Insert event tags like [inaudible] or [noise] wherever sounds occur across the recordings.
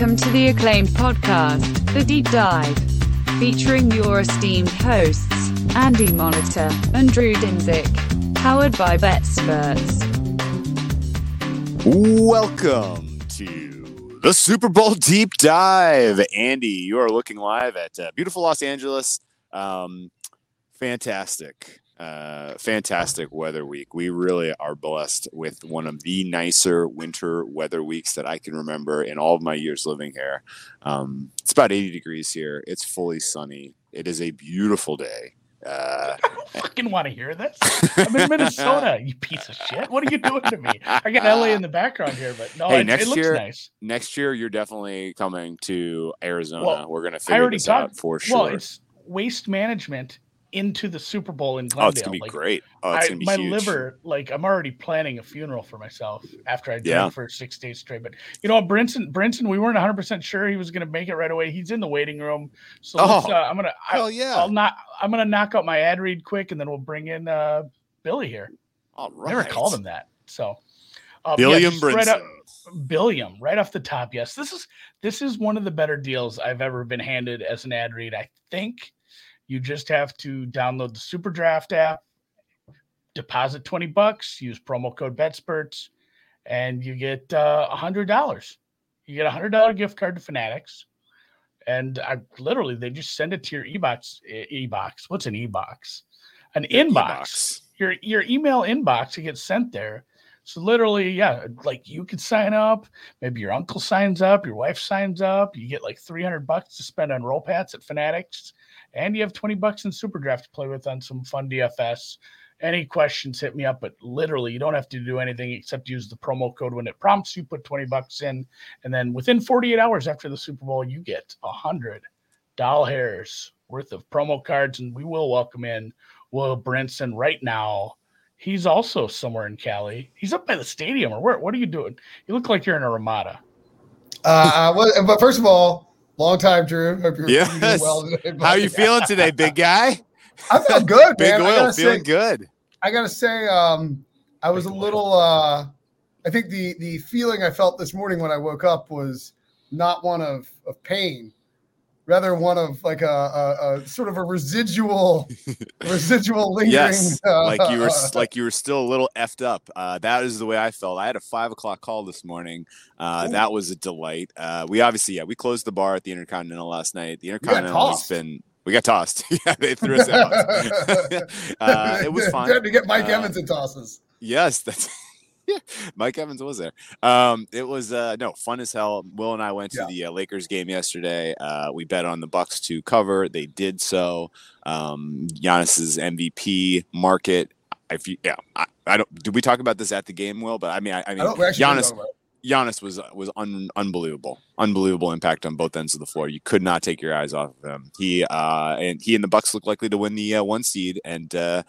Welcome to the acclaimed podcast, The Deep Dive, featuring your esteemed hosts, Andy Molitor and Drew Dinsick, powered by BetSperts. Welcome to the Super Bowl Deep Dive. Andy, you are looking live at uh, beautiful Los Angeles. Um, fantastic uh, fantastic weather week. We really are blessed with one of the nicer winter weather weeks that I can remember in all of my years living here. Um, it's about 80 degrees here. It's fully sunny. It is a beautiful day. Uh, [laughs] I don't fucking want to hear this. I'm in Minnesota, you piece of shit. What are you doing to me? I got LA in the background here, but no, hey, it, next it looks year, nice. next year you're definitely coming to Arizona. Well, We're gonna figure this out for sure. Well, it's waste management into the Super Bowl in Glendale. oh, it's gonna be Like, great. Oh, it's I, gonna be my huge. liver, like I'm already planning a funeral for myself after I drink Yeah. for six days straight. But you know, Brinson, Brinson, we weren't 100 percent sure he was going to make it right away. He's in the waiting room, so Oh, uh, I'm gonna, I, Hell yeah! I'll not, I'm gonna knock out my ad read quick, and then we'll bring in uh, Billy here. All right. I never called him that, so. Yeah, Billiam right up- Brinson. Billiam, right off the top. Yes, this is this is one of the better deals I've ever been handed as an ad read. I think you just have to download the Super Draft app, deposit 20 bucks, use promo code BetSperts, and you get uh, a hundred dollars. You get a hundred dollar gift card to Fanatics. And I literally they just send it to your e-box e- e-box. What's an e-box? An inbox E-box. your your email inbox it gets sent there so literally yeah like you could sign up maybe your uncle signs up your wife signs up you get like 300 bucks to spend on roll pats at fanatics and you have 20 bucks in super draft to play with on some fun dfs any questions hit me up but literally you don't have to do anything except use the promo code when it prompts you put 20 bucks in and then within 48 hours after the super bowl you get a hundred doll hairs worth of promo cards and we will welcome in Will Brinson right now. He's also somewhere in Cali. He's up by the stadium, or where? What are you doing? You look like you're in a Ramada. Uh, well, but first of all, long time, Drew. Hope you're, Yes. well today, [laughs] How you feeling today, big guy? I feel good, [laughs] Big man. Oil, feeling say, good. I gotta say, um, I was a Big oil. little. Uh, I think the the feeling I felt this morning when I woke up was not one of of pain, rather one of like a, a, a sort of a residual, [laughs] residual lingering. Yes, uh, like you were [laughs] like you were still a little effed up. Uh, that is the way I felt. I had a five o'clock call this morning. Uh, that was a delight. Uh, we obviously yeah we closed the bar at the Intercontinental last night. The Intercontinental has been we got tossed. [laughs] yeah, they threw us out. uh, it was fun. To get Mike Evans in tosses. Yes, that's. [laughs] Mike Evans was there. Um, it was uh, no fun as hell. Will and I went to Yeah. the uh, Lakers game yesterday. Uh, we bet on the Bucks to cover. They did so. Um, Giannis's MVP market. If you, yeah, I, I don't. Did we talk about this at the game, Will? But I mean, I, I I mean, we Giannis. Giannis was was un, unbelievable, unbelievable impact on both ends of the floor. You could not take your eyes off of him. He uh, and he and the Bucks look likely to win the uh, one seed. And uh,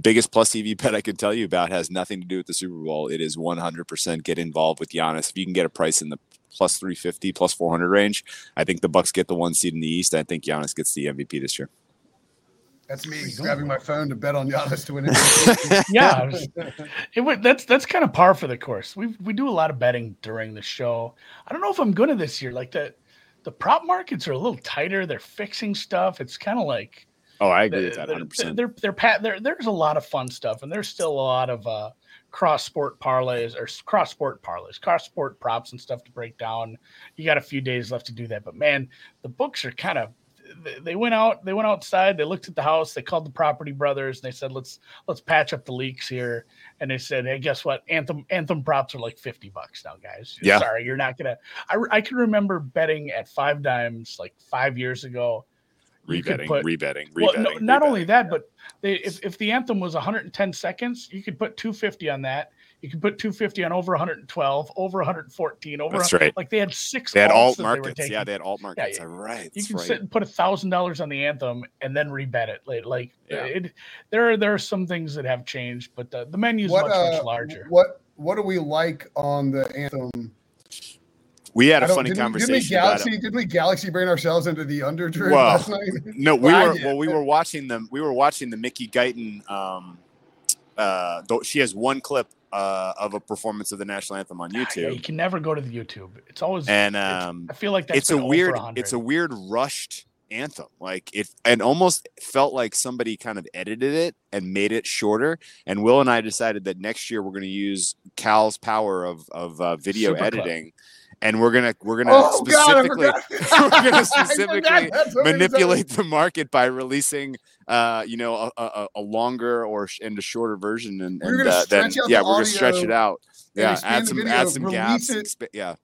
biggest plus TV bet I can tell you about has nothing to do with the Super Bowl. It is 100% get involved with Giannis. If you can get a price in the plus 350, plus 400 range, I think the Bucks get the one seed in the East. I think Giannis gets the MVP this year. That's me you going, grabbing my phone to bet on Giannis to win it. [laughs] Yeah, I was- it would. That's that's kind of par for the course. We we do a lot of betting during the show. I don't know if I'm gonna this year. Like the the prop markets are a little tighter. They're fixing stuff. It's kind of like Oh, I agree with that 100%. they're, they're, pat, there there's a lot of fun stuff, and there's still a lot of uh, cross sport parlays or cross sport parlays, cross sport props and stuff to break down. You got a few days left to do that, but man, the books are kind of. They- They went out. They went outside. They looked at the house. They called the property brothers. And they said, "Let's let's patch up the leaks here." And they said, "Hey, guess what? Anthem Anthem props are like fifty bucks now, guys. Yeah. Sorry, you're not gonna." I I can remember betting at five dimes like five years ago. Rebetting, put- rebetting, Well, rebetting. no, not rebetting. only that, but they, if, if the anthem was 110 seconds, you could put 250 on that. You could put 250 on over 112, over 114, over. That's right. Like they had six. They had alt that they markets. Yeah, they had alt markets. yeah, All right. You can right. sit and put a thousand dollars on the anthem and then rebet it. Like, like Yeah. it, there are there are some things that have changed, but the, the menu is much uh, much larger. what what do we like on the anthem? We had a funny did we- conversation Did we about galaxy? Did we galaxy brain ourselves into the under Well, last night? No, we Well, were well, we were watching them. We were watching the Mickey Guyton. Um, uh, she has one clip uh, of a performance of the national anthem on Ah, yeah, YouTube. you can never go to the YouTube. It's always and it's- um, I feel like that's it's a weird it's a weird rushed anthem like it and almost felt like somebody kind of edited it and made it shorter and will and i decided that next year we're going to use cal's power of of uh, video Superclip. editing and we're gonna we're gonna Oh specifically forgot. [laughs] we're gonna [laughs] specifically forgot that's what we manipulate the market by releasing uh you know a, a, a longer or sh- and a shorter version and, and gonna uh, then yeah the we're gonna stretch it out yeah add some video, add some gaps it. expa- yeah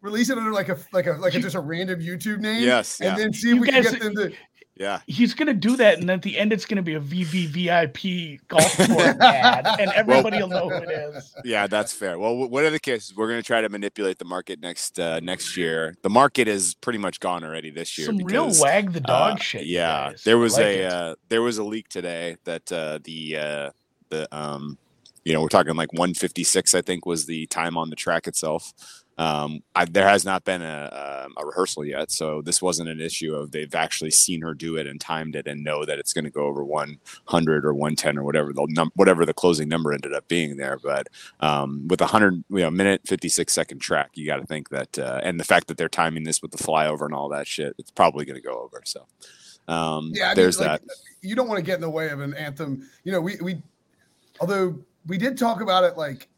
Release it under like a like a like a, just a random YouTube name. yes yeah And then see if You we can get them to. Yeah He's gonna do that, and at the end, it's gonna be a VVVIP golf course [laughs] ad, and everybody will know who it is. Yeah, that's fair. Well, wh- whatever the case, we're going to try to manipulate the market next uh, next year. The market is pretty much gone already this year. Some real wag the dog uh, shit. Yeah, guys. there was like a uh, there was a leak today that uh, the uh, the um, you know we're talking like 156 I think was the time on the track itself. Um, I, there has not been a, um, a rehearsal yet, so this wasn't an issue of they've actually seen her do it and timed it and know that it's going to go over 100 or 110 or whatever the num- whatever the closing number ended up being there. But um, with a hundred, you know, minute 56 second track, you got to think that, uh, and the fact that they're timing this with the flyover and all that shit, it's probably going to go over. So um, Yeah, I mean, there's like, that. You don't want to get in the way of an anthem. You know, we we although we did talk about it like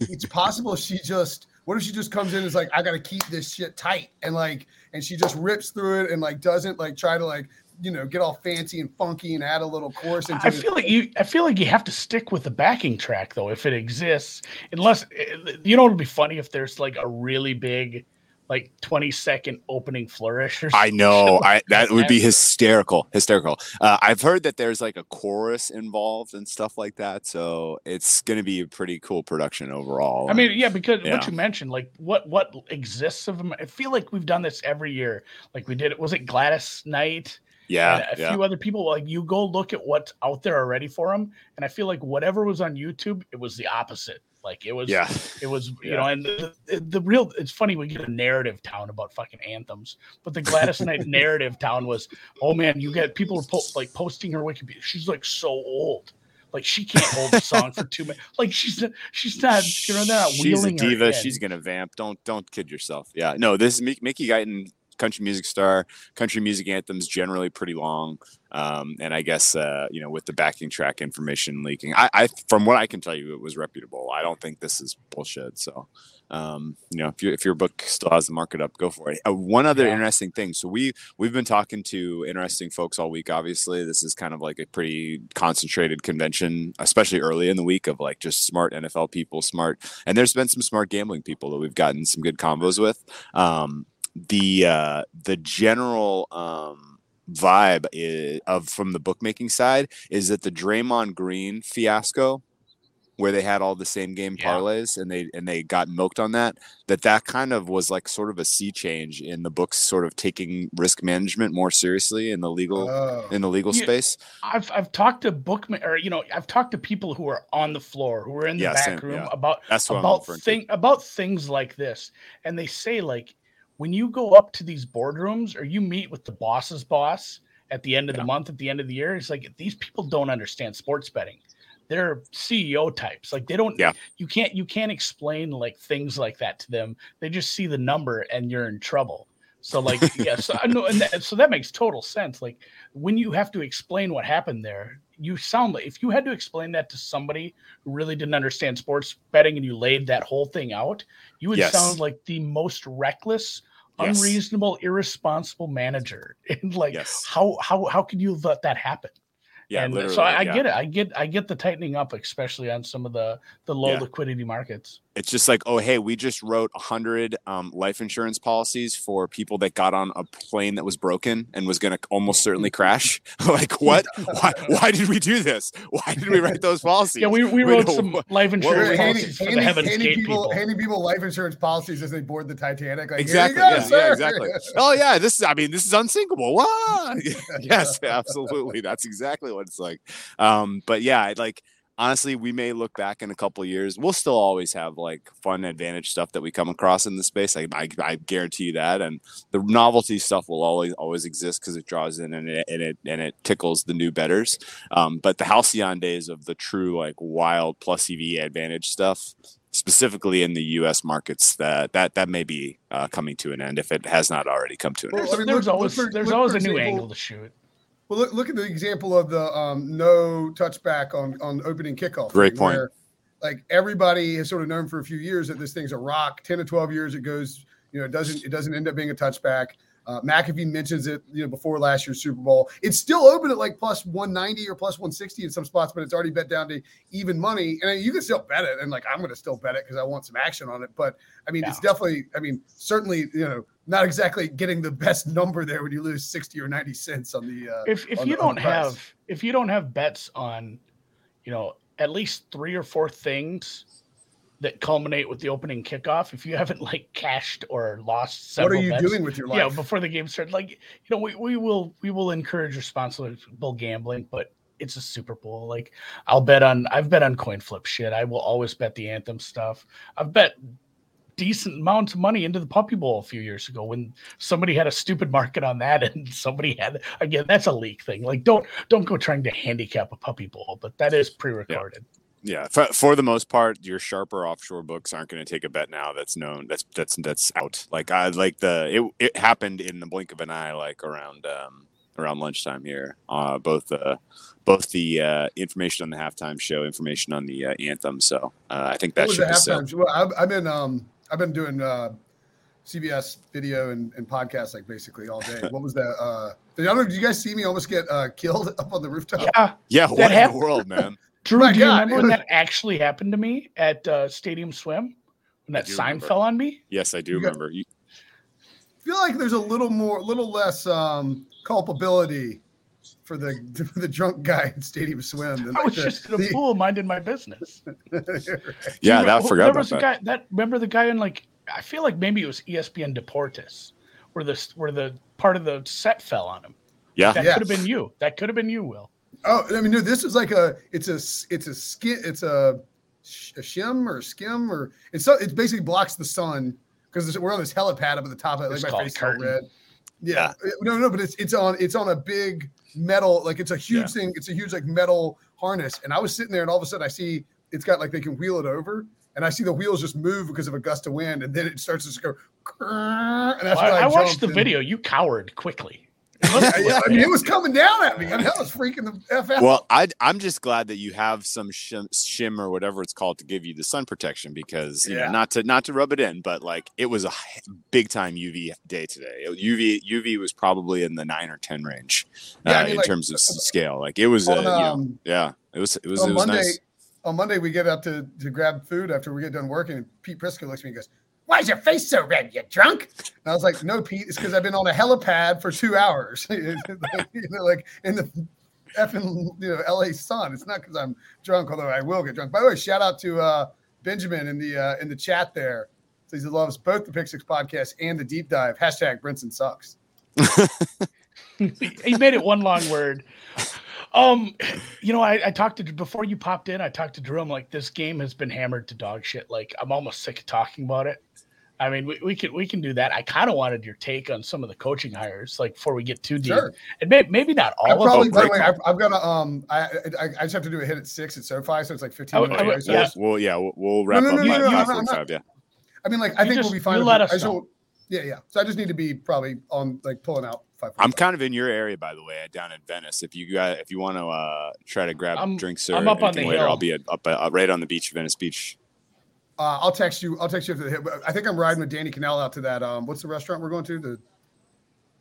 it's possible she just what if she just comes in and is like, I gotta keep this shit tight and like and she just rips through it and like doesn't like try to like you know get all fancy and funky and add a little chorus into I it. feel like you. I feel like you have to stick with the backing track though, if it exists. Unless eh, you know, it'd be funny if there's like a really big, like twenty second opening flourish. Or I know. I that would be hysterical. Hysterical. Uh, I've heard that there's like a chorus involved and stuff like that, so it's going to be a pretty cool production overall. I mean, yeah, because Yeah. what you mentioned, like what what exists of them. I feel like we've done this every year. Like we did it. Was it Gladys Knight? yeah, a yeah. few other people. Like you go look at what's out there already for them, and I feel like whatever was on YouTube, it was the opposite. Like it was, yeah. it was, you Yeah. know, and the, the, the real. It's funny we get a narrative town about fucking anthems, but the Gladys Knight [laughs] narrative town was, oh man, you get people are po- like posting her Wikipedia. She's like so old. Like she can't hold a song for two minutes. Like she's not, she's not, you know, they're not she's a wheeling her diva. She's gonna vamp. Don't don't kid yourself. Yeah, no. This is Mickey Guyton, country music star. Country music anthems generally pretty long, um, and I guess uh, you know with the backing track information leaking, I, I from what I can tell you, it was reputable. I don't think this is bullshit. So. Um, you know, if, you, if your book still has the market up, go for it. Uh, one other Yeah. interesting thing. So we we've been talking to interesting folks all week. Obviously, this is kind of like a pretty concentrated convention, especially early in the week of like just smart NFL people, smart and there's been some smart gambling people that we've gotten some good combos with. Um, the uh, the general um, vibe is, of from the bookmaking side is that the Draymond Green fiasco, where they had all the same game Yeah. parlays and they and they got milked on that, that that kind of was like sort of a sea change in the books, sort of taking risk management more seriously in the legal Oh. in the legal Yeah. space. I've I've talked to bookman or you know I've talked to people who are on the floor who are in the Yeah, back same, room yeah. about That's about referring to. thing about things like this, and they say like when you go up to these boardrooms or you meet with the boss's boss at the end of Yeah. the month, at the end of the year, it's like these people don't understand sports betting. They're CEO types. Like they don't. Yeah. You can't. You can't explain like things like that to them. They just see the number and you're in trouble. So like [laughs] yeah. So I know. And that, so that makes total sense. Like when you have to explain what happened there, you sound like if you had to explain that to somebody who really didn't understand sports betting and you laid that whole thing out, you would Yes. sound like the most reckless, Yes. unreasonable, irresponsible manager. [laughs] And like Yes. how how how could you let that happen? Yeah, and uh, so I, I yeah. get it. I get I get the tightening up, especially on some of the the low Yeah. liquidity markets. It's just like, oh, hey, we just wrote 100 um, life insurance policies for people that got on a plane that was broken and was going to almost certainly [laughs] crash. [laughs] like, what? why, why did we do this? Why did we write those policies? [laughs] Yeah, we, we We wrote know some life insurance we're handing, policies for the handing- Heaven's handing Gate people, people. handing people life insurance policies as they board the Titanic. Like, exactly. Go, yeah, yeah, exactly. Oh, yeah. This is, I mean, this is unsinkable. What? yes, absolutely. That's exactly what it's like. Um, but yeah, like, honestly, we may look back in a couple years. We'll still always have like fun advantage stuff that we come across in the space. I, I, I guarantee you that. And the novelty stuff will always always exist because it draws in and it, and it and it tickles the new betters. Um, but the Halcyon days of the true like wild plus EV advantage stuff, specifically in the U.S. markets, that that that may be uh, coming to an end if it has not already come to an Well, end. I mean, there's look- always look there's always a new example- angle to shoot. Well, look, look at the example of the um, no touchback on on opening kickoff. Great right, point. where, like everybody has sort of known for a few years that this thing's a rock. Ten to twelve years, it goes. You know, it doesn't it doesn't end up being a touchback. Uh, McAfee mentions it, you know, before last year's Super Bowl. It's still open at like plus 190 or plus 160 in some spots, but it's already bet down to even money. And you can still bet it. And like, I'm going to still bet it because I want some action on it. But I mean, it's definitely, I mean, certainly, you know, not exactly getting the best number there when you lose 60 or 90 cents on the. Uh, if if you the- don't have if you don't have bets on you know at least three or four things that culminate with the opening kickoff if you haven't like cashed or lost what are you bets, doing with your life? yeah before the game starts like you know we, we will we will encourage responsible gambling but it's a super bowl like i'll bet on i've bet on coin flip shit i will always bet the anthem stuff i've bet decent amounts of money into the puppy bowl a few years ago when somebody had a stupid market on that [laughs] and somebody had again that's a leak thing like don't don't go trying to handicap a puppy bowl but that is pre-recorded Yeah, for, for the most part, your sharper offshore books aren't going to take a bet now that's known that's that's that's out. Like I like the it it happened in the blink of an eye, like around um around lunchtime here. Uh, both the both the uh, information on the halftime show, information on the uh, anthem. So uh, I think What that was should the be halftime? Well, I've, I've been um I've been doing uh CBS video and, and podcasts like basically all day. What was that? Uh, did, I don't know, did you guys see me almost get uh, killed [laughs] up on the rooftop? yeah Yeah, what in the world, man? [laughs] drew My do you remember it when was- that actually happened to me at uh, stadium swim when that sign remember. fell on me Yes, I do You got- remember. You, feel like there's a little more, little less um, culpability for the for [laughs] the drunk guy in Stadium Swim. Than i like was the- just a the- fool minding my business [laughs] yeah, You that know, forgot there about was that. guy that remember the guy in like I feel like maybe it was ESPN Deportes where the where the part of the set fell on him. yeah, That Yeah. could have been you. That could have been you, Will. Oh, I mean, no, this is like a, it's a it's a skin, it's a, a shim or a skim or it's so it basically blocks the sun because we're on this helipad up at the top of it. It's Like my called face is curtain. red. Yeah. Uh, no, no, but it's it's on it's on a big metal, like it's a huge Yeah. thing. It's a huge like metal harness, and I was sitting there, and all of a sudden I see it's got like they can wheel it over. And I see the wheels just move because of a gust of wind, and then it starts to go. And that's I, I, I watched the and- video. You cowered quickly. [laughs] I mean, it was coming down at me. I mean, I was freaking the f out. Well, I, I'm just glad that you have some shim, shim or whatever it's called to give you the sun protection because you Yeah. know not to not to rub it in, but like it was a big time UV day today. UV UV was probably in the nine or ten range uh, Yeah, I mean, in like, terms of scale. Like it was, uh, on, you know, um, yeah, it was it was on it was Monday, nice. on Monday we get up to to grab food after we get done working, and Pete Prisco looks at me and goes, "Why is your face so red? You drunk?" And I was like, "No, Pete, it's because I've been on a helipad for two hours, [laughs] you know, like in the effing you know LA sun. It's not because I'm drunk, although I will get drunk." By the way, shout out to uh, Benjamin in the uh, in the chat there. Says he loves both the Pick Six podcast and the deep dive. Hashtag Brinson sucks. he made it one long word. Um, you know, I, I talked to before you popped in. I talked to Drew. I'm like, this game has been hammered to dog shit. Like, I'm almost sick of talking about it. I mean, we, we can we can do that. I kind of wanted your take on some of the coaching hires, like before we get too deep. Sure. And may, maybe not I all of probably, them. By the way, I've, I've got to um, I, I I just have to do a hit at six at SoFi, so it's like fifteen I would- minutes. I would- away, so yeah. it's- Well, yeah, we'll, we'll wrap no, up no, by no, no, five I'm not- Yeah, I mean, like, I You think just- we'll be fine. you let us I just know. yeah, yeah. So I just need to be probably on like pulling out five. I'm kind of in your area, by the way, down in Venice. If you got if you want to uh, try to grab I'm- drinks or I'm up on anything the later, hill. I'll be at, up uh, right on the beach, Venice Beach. Uh, I'll text you. I'll text you after the hit. I think I'm riding with Danny Kanell out to that. Um, what's the restaurant we're going to? The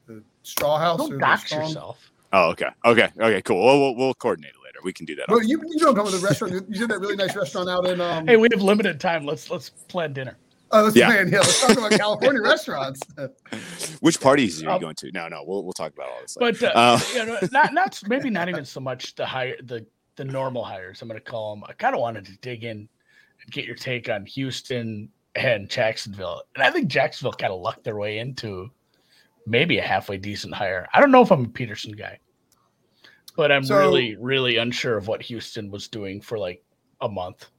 the Straw House. Don't the dox Strong- yourself. Oh, okay, okay, okay, cool. Well, we'll, we'll coordinate it later. We can do that. Well, you you don't come to the restaurant. You- You did that really nice restaurant out in. Um, Hey, we have limited time. Let's let's plan dinner. oh, let's Yeah. man, yeah. Let's talk about [laughs] California restaurants. Which parties are you Um, going to? No, no, we'll we'll talk about all this. Later. But uh, Uh, you know, [laughs] not not maybe not even so much the higher the the normal hires. I'm going to call them. I kind of wanted to dig in and get your take on Houston and Jacksonville, and I think Jacksonville kind of lucked their way into maybe a halfway decent hire. I don't know if I'm a Pederson guy. But I'm So- really, really unsure of what Houston was doing for like a month.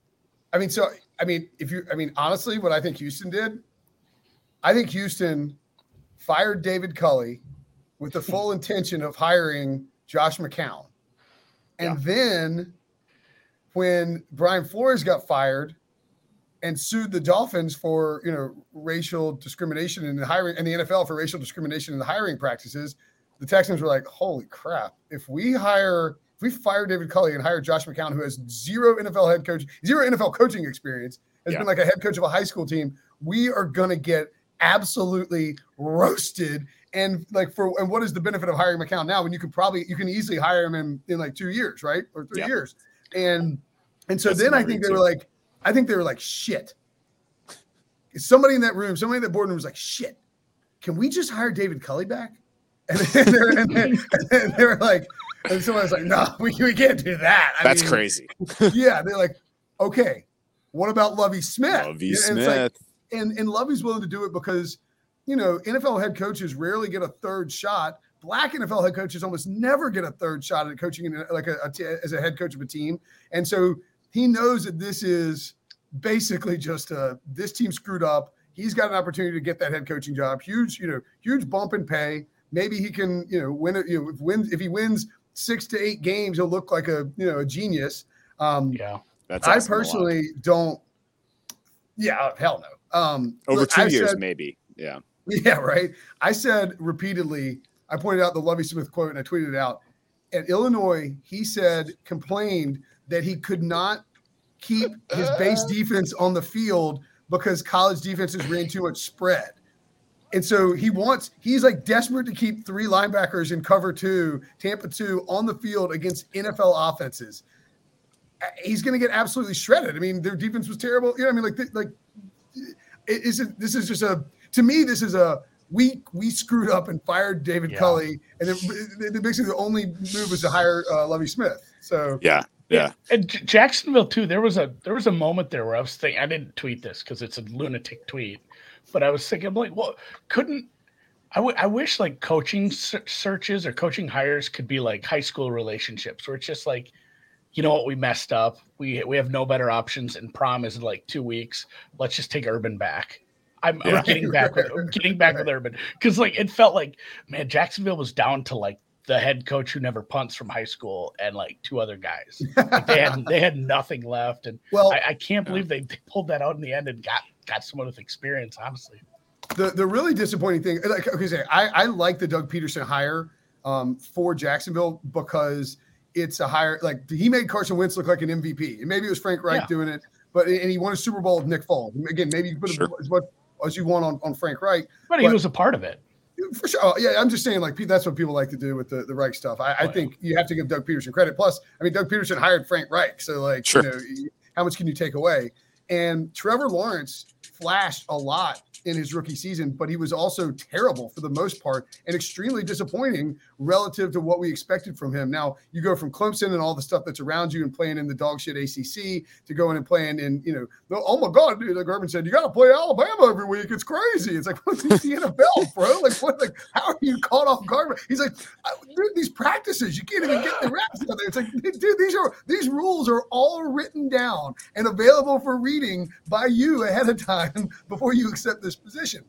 I mean, so I mean, if you, I mean, honestly, what I think Houston did, I think Houston fired David Culley with the full [laughs] intention of hiring Josh McCown, and then when Brian Flores got fired and sued the Dolphins for you know racial discrimination in the hiring and the NFL for racial discrimination in the hiring practices, the Texans were like, "Holy crap! If we hire, if we fire David Culley and hire Josh McCown, who has zero NFL head coach, zero NFL coaching experience, has Yeah. been like a head coach of a high school team, we are gonna get absolutely roasted." And like for and what is the benefit of hiring McCown now when you can probably you can easily hire him in in like two years, right, or three Yeah. years, and and so That's then I think they too. were like, I think they were like, shit. Somebody in that room, somebody in that boardroom was like, shit. Can we just hire David Culley back? [laughs] And then they're, and then, and then they were like, and someone was like, no, we, we can't do that. I That's mean, crazy. [laughs] Yeah, they're like, okay, what about Lovie Smith? Lovie And it's like- Smith. and and Lovie's willing to do it because you know NFL head coaches rarely get a third shot. Black NFL head coaches almost never get a third shot at coaching in a, like a, a t- as a head coach of a team, and so he knows that this is basically just a this team screwed up. He's got an opportunity to get that head coaching job. Huge, you know, huge bump in pay. Maybe he can, you know, win it. You know, if wins if he wins six to eight games, he'll look like a you know a genius. Um, Yeah. That's I asking a lot. personally don't. Yeah, hell no. Um, over look, 2 I've years, said- maybe. Yeah. [laughs] yeah, right. I said repeatedly. I pointed out the Lovie Smith quote and I tweeted it out. At Illinois, he said complained that he could not keep his base defense on the field because college defenses ran too much spread. And so he wants, he's like desperate to keep three linebackers in cover two, Tampa two on the field against NFL offenses. Uh, He's going to get absolutely shredded. I mean, their defense was terrible. You know, what I mean, like, like, it isn't, this is just a, to me, this is a, we, we screwed up and fired David Yeah. Culley. And then it, basically the only move was to hire uh, Lovie Smith. So, Yeah. Yeah. And J- Jacksonville too. There was a there was a moment there where I was thinking I didn't tweet this because it's a lunatic tweet, but I was thinking I'm like, well, couldn't I? W- I wish like coaching searches or coaching hires could be like high school relationships where it's just like, you know what, we messed up. We we have no better options, and prom is in like two weeks. Let's just take Urban back. I'm, Yeah. I'm getting back with I'm getting back with [laughs] Urban because like it felt like man Jacksonville was down to like the head coach who never punts from high school and like two other guys. [laughs] Like they had they had nothing left, and well, I, I can't believe they, they pulled that out in the end and got got someone with experience. Honestly, the the really disappointing thing, like okay, say I I like the Doug Pederson hire um, for Jacksonville because it's a hire like he made Carson Wentz look like an MVP, and maybe it was Frank Reich Yeah. doing it, but and he won a Super Bowl with Nick Foles. Again, maybe you put Sure. as much as you want on, on Frank Reich. but he was a part of it. For sure. Oh, yeah, I'm just saying, like, that's what people like to do with the, the Reich stuff. I, I Oh, think you have to give Doug Pederson credit. Plus, I mean, Doug Pederson hired Frank Reich. So, like, Sure. you know, how much can you take away? And Trevor Lawrence flashed a lot in his rookie season, but he was also terrible for the most part and extremely disappointing relative to what we expected from him. Now, you go from Clemson and all the stuff that's around you and playing in the dog shit ACC to going and playing in, you know, the, oh my God, dude, like Urban said, you got to play Alabama every week. It's crazy. It's like, [laughs] what's the NFL, bro? Like, what, like, how are you caught off guard? He's like, "Uh, dude, these practices, you can't even get the reps out there. It's like, dude, these are, these rules are all written down and available for reading by you ahead of time [laughs] before you accept this position.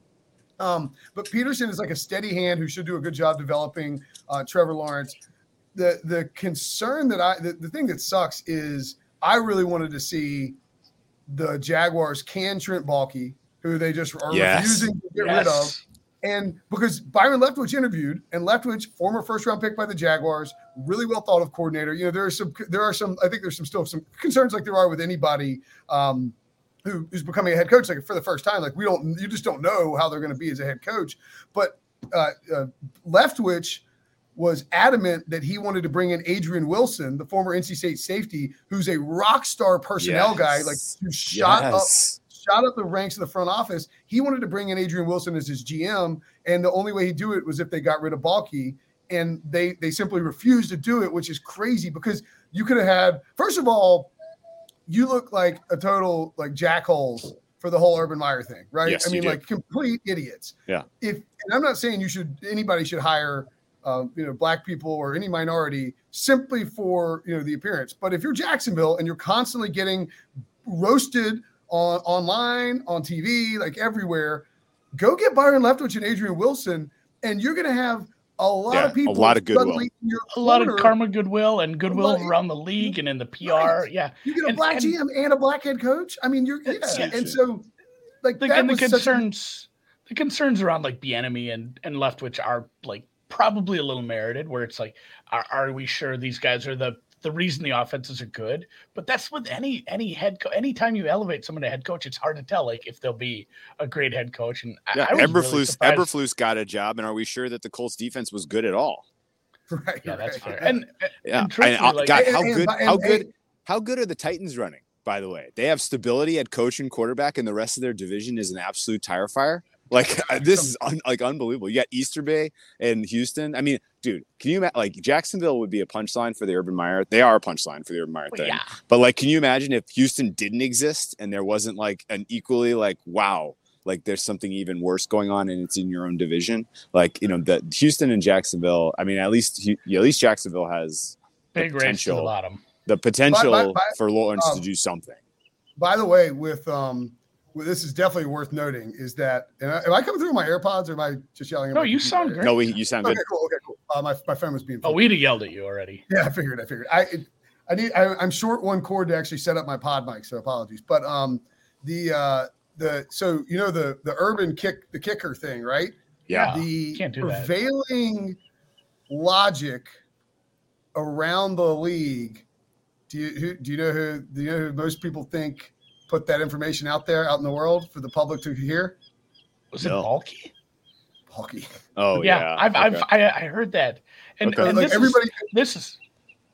Um, but Pederson is like a steady hand who should do a good job developing uh, Trevor Lawrence. The the concern that I the, the thing that sucks is I really wanted to see the Jaguars can Trent Baalke, who they just are Yes. refusing to get rid of. And because Byron Leftwich interviewed, and Leftwich, former first round pick by the Jaguars, really well thought of coordinator. You know, there are some, there are some, I think there's some still some concerns like there are with anybody um, who, who's becoming a head coach like for the first time. Like we don't, you just don't know how they're going to be as a head coach. But uh, uh, Leftwich was adamant that he wanted to bring in Adrian Wilson, the former NC State safety, who's a rock star personnel guy, like who shot up shot up the ranks of the front office. He wanted to bring in Adrian Wilson as his GM, and the only way he'd do it was if they got rid of Baalke, and they they simply refused to do it, which is crazy because you could have had first of all, you look like a total like jackholes for the whole Urban Meyer thing, right? Yes, I mean, like complete idiots. Yeah. If and I'm not saying you should anybody should hire um, you know, black people or any minority simply for you know the appearance. But if you're Jacksonville and you're constantly getting roasted on online, on TV, like everywhere, go get Byron Leftwich and Adrian Wilson, and you're going to have a lot Yeah, of people, a lot of goodwill. suddenly in your A lot of karma, goodwill, and goodwill lot around the league and in the PR. Right. Yeah, You get a and- black and- GM and a black head coach. I mean, you're yeah. It's huge. and so like the, that and the was such a- concerns the concerns around like the enemy and and leftwich are like probably a little merited where it's like are, are we sure these guys are the the reason the offenses are good but that's with any any head coach anytime you elevate someone to head coach it's hard to tell like if they'll be a great head coach and I- Yeah, I, was really Eberflus surprised. Eberflus got a job, and are we sure that the Colts defense was good at all? [laughs] right, yeah that's right. fair and Yeah, And truthfully, uh, like- God, how and- good? and- how and- good? How good are the Titans running? By the way, they have stability at coach and quarterback, and the rest of their division is an absolute tire fire. Like [laughs] this is un, like unbelievable. You got Easter Bay and Houston. I mean, dude, can you imagine? Like Jacksonville would be a punchline for the Urban Meyer. They are a punchline for the Urban Meyer well, thing. yeah But like, can you imagine if Houston didn't exist and there wasn't like an equally like wow, like there's something even worse going on and it's in your own division? Like you know, the Houston and Jacksonville. I mean, at least at least Jacksonville has the big to the potential- bottom the potential by- by- for Lawrence um, to do something. By the way, with um, well, this is definitely worth noting is that and I, am I coming through with my AirPods or am I just yelling? at No, you sound great. No, we, you sound Okay, good. cool. Okay, cool. Uh, my my phone was being. oh we'd have yelled at you already Yeah, I figured. I figured. I it, I need. I, I'm short one cord to actually set up my pod mic, so apologies. But um, the uh the so you know the the urban kick the kicker thing, right? Yeah. the can't do that. prevailing logic around the league. Do you who, do you know who do you know who most people think put that information out there out in the world for the public to hear? was it No. Baalke Oh yeah, yeah. I've, okay. I've I, I heard that and, Okay. and like this is- everybody, this is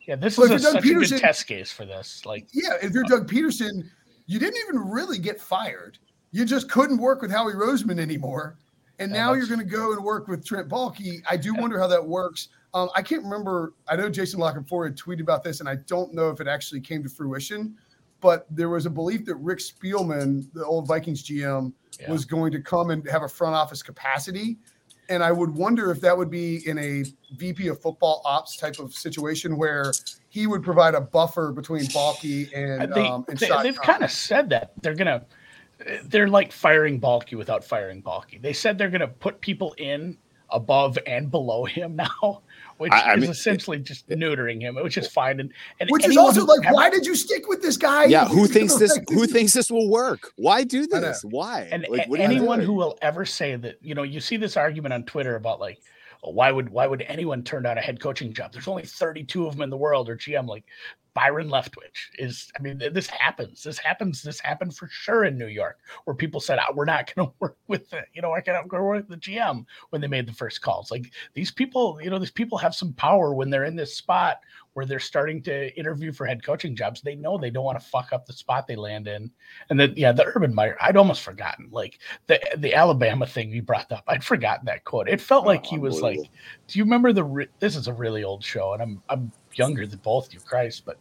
yeah this Well, is a, you're such a good test case for this like yeah. If you're Doug Pederson, you didn't even really get fired. You just couldn't work with Howie Roseman anymore, and Yeah, now you're going to go and work with Trent Baalke. I do wonder how that works. Um, I can't remember. I know Jason La Canfora had tweeted about this, and I don't know if it actually came to fruition. But there was a belief that Rick Spielman, the old Vikings GM, Yeah. was going to come and have a front office capacity. And I would wonder if that would be in a VP of football ops type of situation where he would provide a buffer between Baalke and they, um and they, have kind of said that they're gonna they're like firing Baalke without firing Baalke. They said they're gonna put people in above and below him [laughs] now, which I- I is mean- essentially just neutering him, which is fine. And, and which is also like, ever- why did you stick with this guy? yeah, who thinks this? Like, Who thinks this will work? Why do I this? Why? and like, what anyone who will ever say that you know you see this argument on twitter about like why would why would anyone turn down a head coaching job? There's only 32 of them in the world or gm like byron leftwich is i mean this happens. This happens this happened for sure in new york where people said oh, we're not going [laughs] to work with the you know we're going to work with the gm when they made the first calls. Like these people you know these people have some power when they're in this spot where they're starting to interview for head coaching jobs they know they don't want to fuck up the spot they land in and then yeah the urban meyer i'd almost forgotten like the the Alabama thing you brought up. I'd forgotten that quote. It felt Oh, like he was like, "Do you remember the? Re- this is a really old show, and I'm I'm younger than both you, Christ." But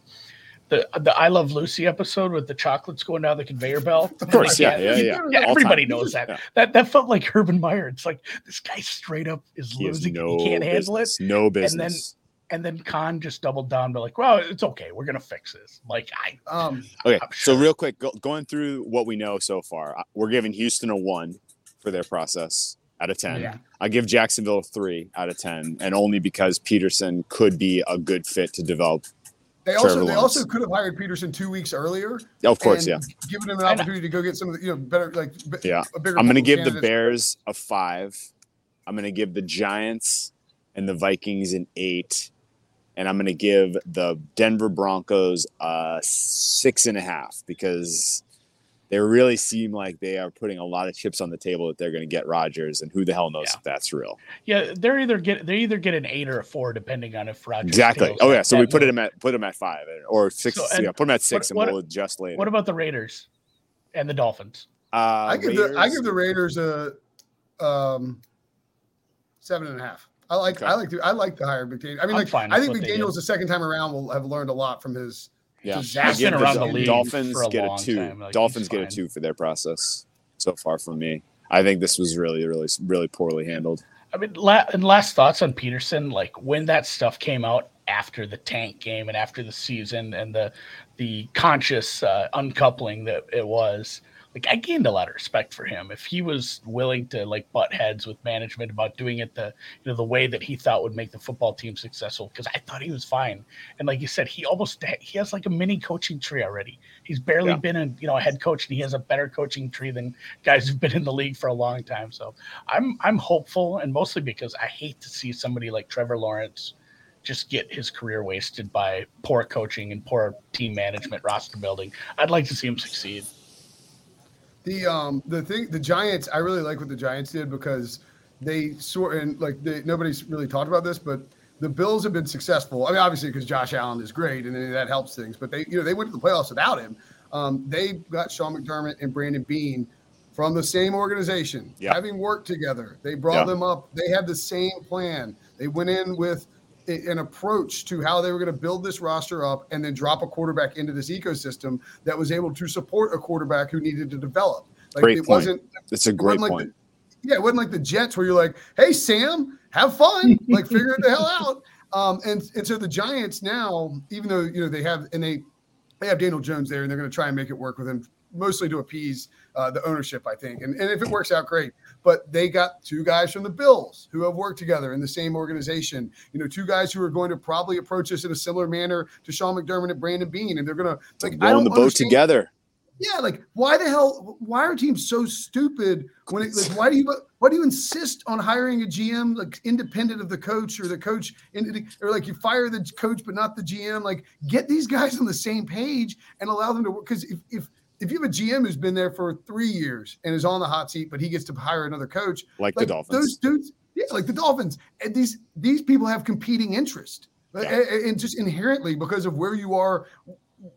the the I Love Lucy episode with the chocolates going down the conveyor belt. [laughs] Of course, yeah, yeah, yeah. yeah, everybody knows that. That that felt like Urban Meyer. It's like this guy straight up is losing. he can't handle it. No business. And then Khan just doubled down, but like, well, it's okay. We're gonna fix this. Like I, Um, Okay, I'm so real quick, go, going through what we know so far, uh, we're giving Houston a one for their process out of ten. Yeah. I give Jacksonville a three out of ten, and only because Pederson could be a good fit to develop. they also Trevor they Lawrence. also could have hired Pederson two weeks earlier. Of course, and yeah, given him an opportunity to go get some of the you know better like b- Yeah. A bigger I'm going to give the. Bears a five. I'm going to give the Giants and the Vikings an eight, and I'm going to give the Denver Broncos a six and a half because they really seem like they are putting a lot of chips on the table that they're going to get Rodgers, and who the hell knows Yeah. if that's real. yeah, they're either get they either get an eight or a four depending on if Rodgers. Exactly. Oh yeah. So we put them at put him at five or six. So, yeah, put them at six, what- and we'll adjust later. What about the Raiders and the Dolphins? uh, I give the I Raiders? give the Raiders a um seven and a half. I like Okay. I like the I like the higher McDaniel. I mean, like fine I think what they McDaniel's the second time around will have learned a lot from his. Yeah, disaster. He's been I give around the the league Dolphins for a get a two. like, Dolphins get a two for their process so far from me. I think this was really, really, really poorly handled. I mean, la- and last thoughts on Pederson, like when that stuff came out after the tank game and after the season and the the conscious uh, uncoupling that it was like I gained a lot of respect for him. If he was willing to like butt heads with management about doing it the you know the way that he thought would make the football team successful, because I thought he was fine. And like you said, he almost he has like a mini coaching tree already. He's barely yeah. been a you know a head coach, and he has a better coaching tree than guys who've been in the league for a long time. So I'm I'm hopeful, and mostly because I hate to see somebody like Trevor Lawrence just get his career wasted by poor coaching and poor team management, roster building. I'd like to see him succeed. The um the thing the Giants I really like what the Giants did because they sort and like they, nobody's really talked about this, but the Bills have been successful. I mean, obviously because Josh Allen is great and that helps things, but they you know they went to the playoffs without him. Um, they got Sean McDermott and Brandon Beane from the same organization, having worked together. They brought them up. They had the same plan. They went in with an approach to how they were going to build this roster up and then drop a quarterback into this ecosystem that was able to support a quarterback who needed to develop. Like great it point. wasn't it's a great point. Like the, yeah, it wasn't like the Jets where you're like, hey Sam, have fun, [laughs] like figure it the hell out. Um, and and so the Giants now, even though you know they have and they they have Daniel Jones there and they're going to try and make it work with him mostly to appease uh, the ownership, I think. And, and if it works out, great. But they got two guys from the Bills who have worked together in the same organization. You know, two guys who are going to probably approach this in a similar manner to Sean McDermott and Brandon Beane, and they're going to like rowing the boat together. Yeah, like why the hell? Why are teams so stupid when it? Like, why do you? Why do you insist on hiring a GM like independent of the coach or the coach, in, or like you fire the coach but not the GM? Like get these guys on the same page and allow them to work. Because if if if you have a GM who's been there for three years and is on the hot seat, but he gets to hire another coach, like, like the Dolphins, those dudes, yeah, like the Dolphins, and these these people have competing interest, yeah. and, and, just inherently because of where you are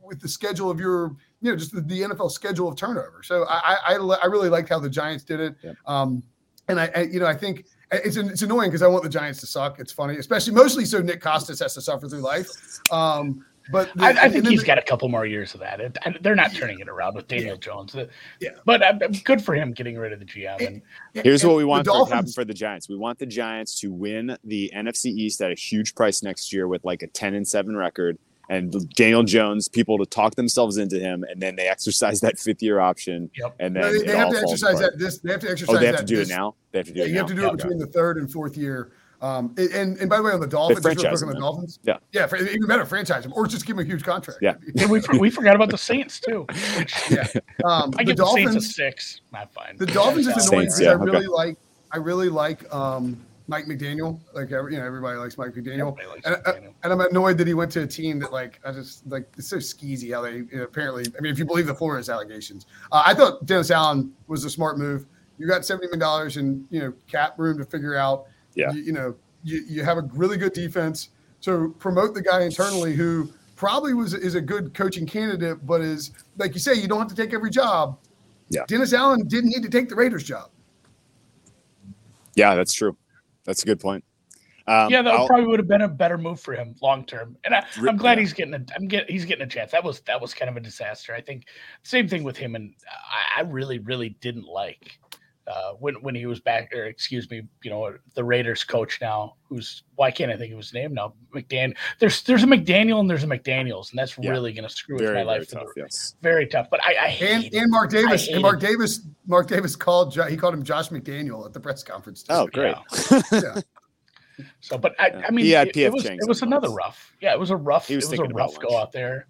with the schedule of your, you know, just the, the NFL schedule of turnover. So I, I I really liked how the Giants did it, yeah. um, and I, I you know I think it's it's annoying because I want the Giants to suck. It's funny, especially mostly so Nick Kostos has to suffer through life. Um, but the, I, I, think he's the, got a couple more years of that. It, they're not turning it around with Daniel yeah. Jones. Yeah, but uh, good for him getting rid of the GM. And, here's and what we want to happen for the Giants. We want the Giants to win the NFC East at a huge price next year with like a ten and seven record, and Daniel Jones people to talk themselves into him, and then they exercise that fifth year option. Yep. And then no, they, they have to exercise that. This they have to exercise. Oh, they have to do this, it now. They have to do yeah, it. You have to do it between the third and fourth year. Um, and and by the way, on the Dolphins, franchise on the Dolphins, yeah, yeah, for, even better franchise them, or just give them a huge contract. Yeah, [laughs] and we we forgot about the Saints too. Which, yeah, um, I give the, Dolphins, the Saints a six. Not fine. The Dolphins is annoying because yeah, I really okay. like I really like um, Mike McDaniel. Like every, you know, everybody likes Mike McDaniel. Likes and, McDaniel. and, I'm annoyed that he went to a team that like I just like it's so skeezy how they you know, apparently. I mean, if you believe the Flores allegations, uh, I thought Dennis Allen was a smart move. You got seventy million dollars in you know cap room to figure out. Yeah. You, you know you, you have a really good defense. So promote the guy internally who probably was is a good coaching candidate, but is like you say, you don't have to take every job. Yeah. Dennis Allen didn't need to take the Raiders job. Yeah, that's true. That's a good point. Um, yeah, that I'll, probably would have been a better move for him long term, and I, am glad yeah. he's getting a. I'm get he's getting a chance. That was that was kind of a disaster. I think same thing with him, and I, I really really didn't like uh, when when he was back, or excuse me, you know, the Raiders coach now, who's why can't I think of his name now? McDaniel. There's there's a McDaniel and there's a McDaniel's, and that's yeah. really going to screw very, with my life. Very tough, yes. very tough. But I, I and, and Mark Davis and Mark Davis Mark Davis called he called him Josh McDaniel at the press conference. Too. Oh, great. Yeah. yeah. [laughs] So, but I, I mean, it, it, was it was another rough. Yeah, it was a rough. He was, it was a rough go out there,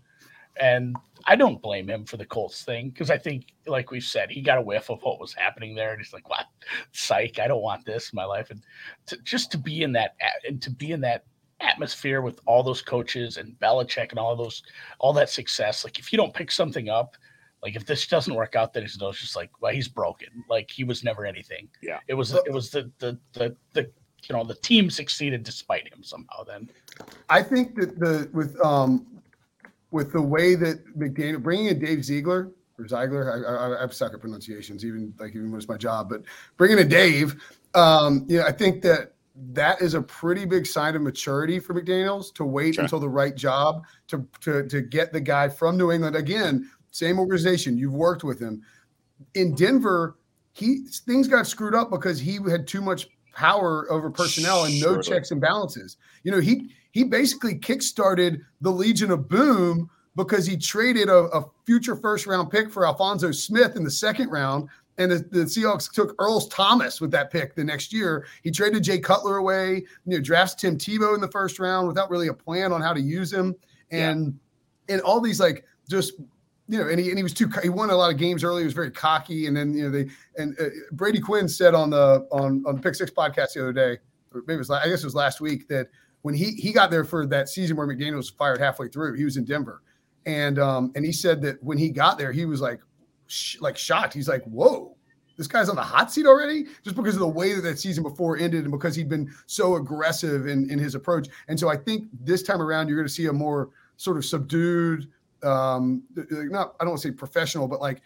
and I don't blame him for the Colts thing because I think, like we've said, he got a whiff of what was happening there, and he's like, "What, psych? I don't want this in my life." And to, just to be in that and to be in that atmosphere with all those coaches and Belichick and all those all that success, like if you don't pick something up, like if this doesn't work out, then it's just like, well, he's broken. Like he was never anything. Yeah, it was it was the the the the you know the team succeeded despite him somehow. Then I think that the with um with the way that McDaniel bringing in Dave Ziegler or Ziegler, I, I, I suck at pronunciations, even like even when it's my job, but bringing in Dave, um, you know, I think that that is a pretty big sign of maturity for McDaniel's to wait sure. until the right job to, to to get the guy from New England again, same organization. You've worked with him in Denver. He things got screwed up because he had too much power over personnel and no Surely. checks and balances. You know, he he basically kickstarted the Legion of Boom because he traded a, a future first round pick for Alphonso Smith in the second round. And the, the Seahawks took Earls Thomas with that pick the next year. He traded Jay Cutler away, you know, drafts Tim Tebow in the first round without really a plan on how to use him. And and all these like just you know, and he, and he was too he won a lot of games early. He was very cocky, and then you know they and uh, Brady Quinn said on the on on the Pick Six podcast the other day, or maybe it was I guess it was last week that when he he got there for that season where McDaniel was fired halfway through, he was in Denver, and um and he said that when he got there, he was like sh- like shocked. He's like, whoa. This guy's on the hot seat already, just because of the way that that season before ended, and because he'd been so aggressive in, in his approach. And so I think this time around, you're going to see a more sort of subdued, um, not I don't want to say professional, but like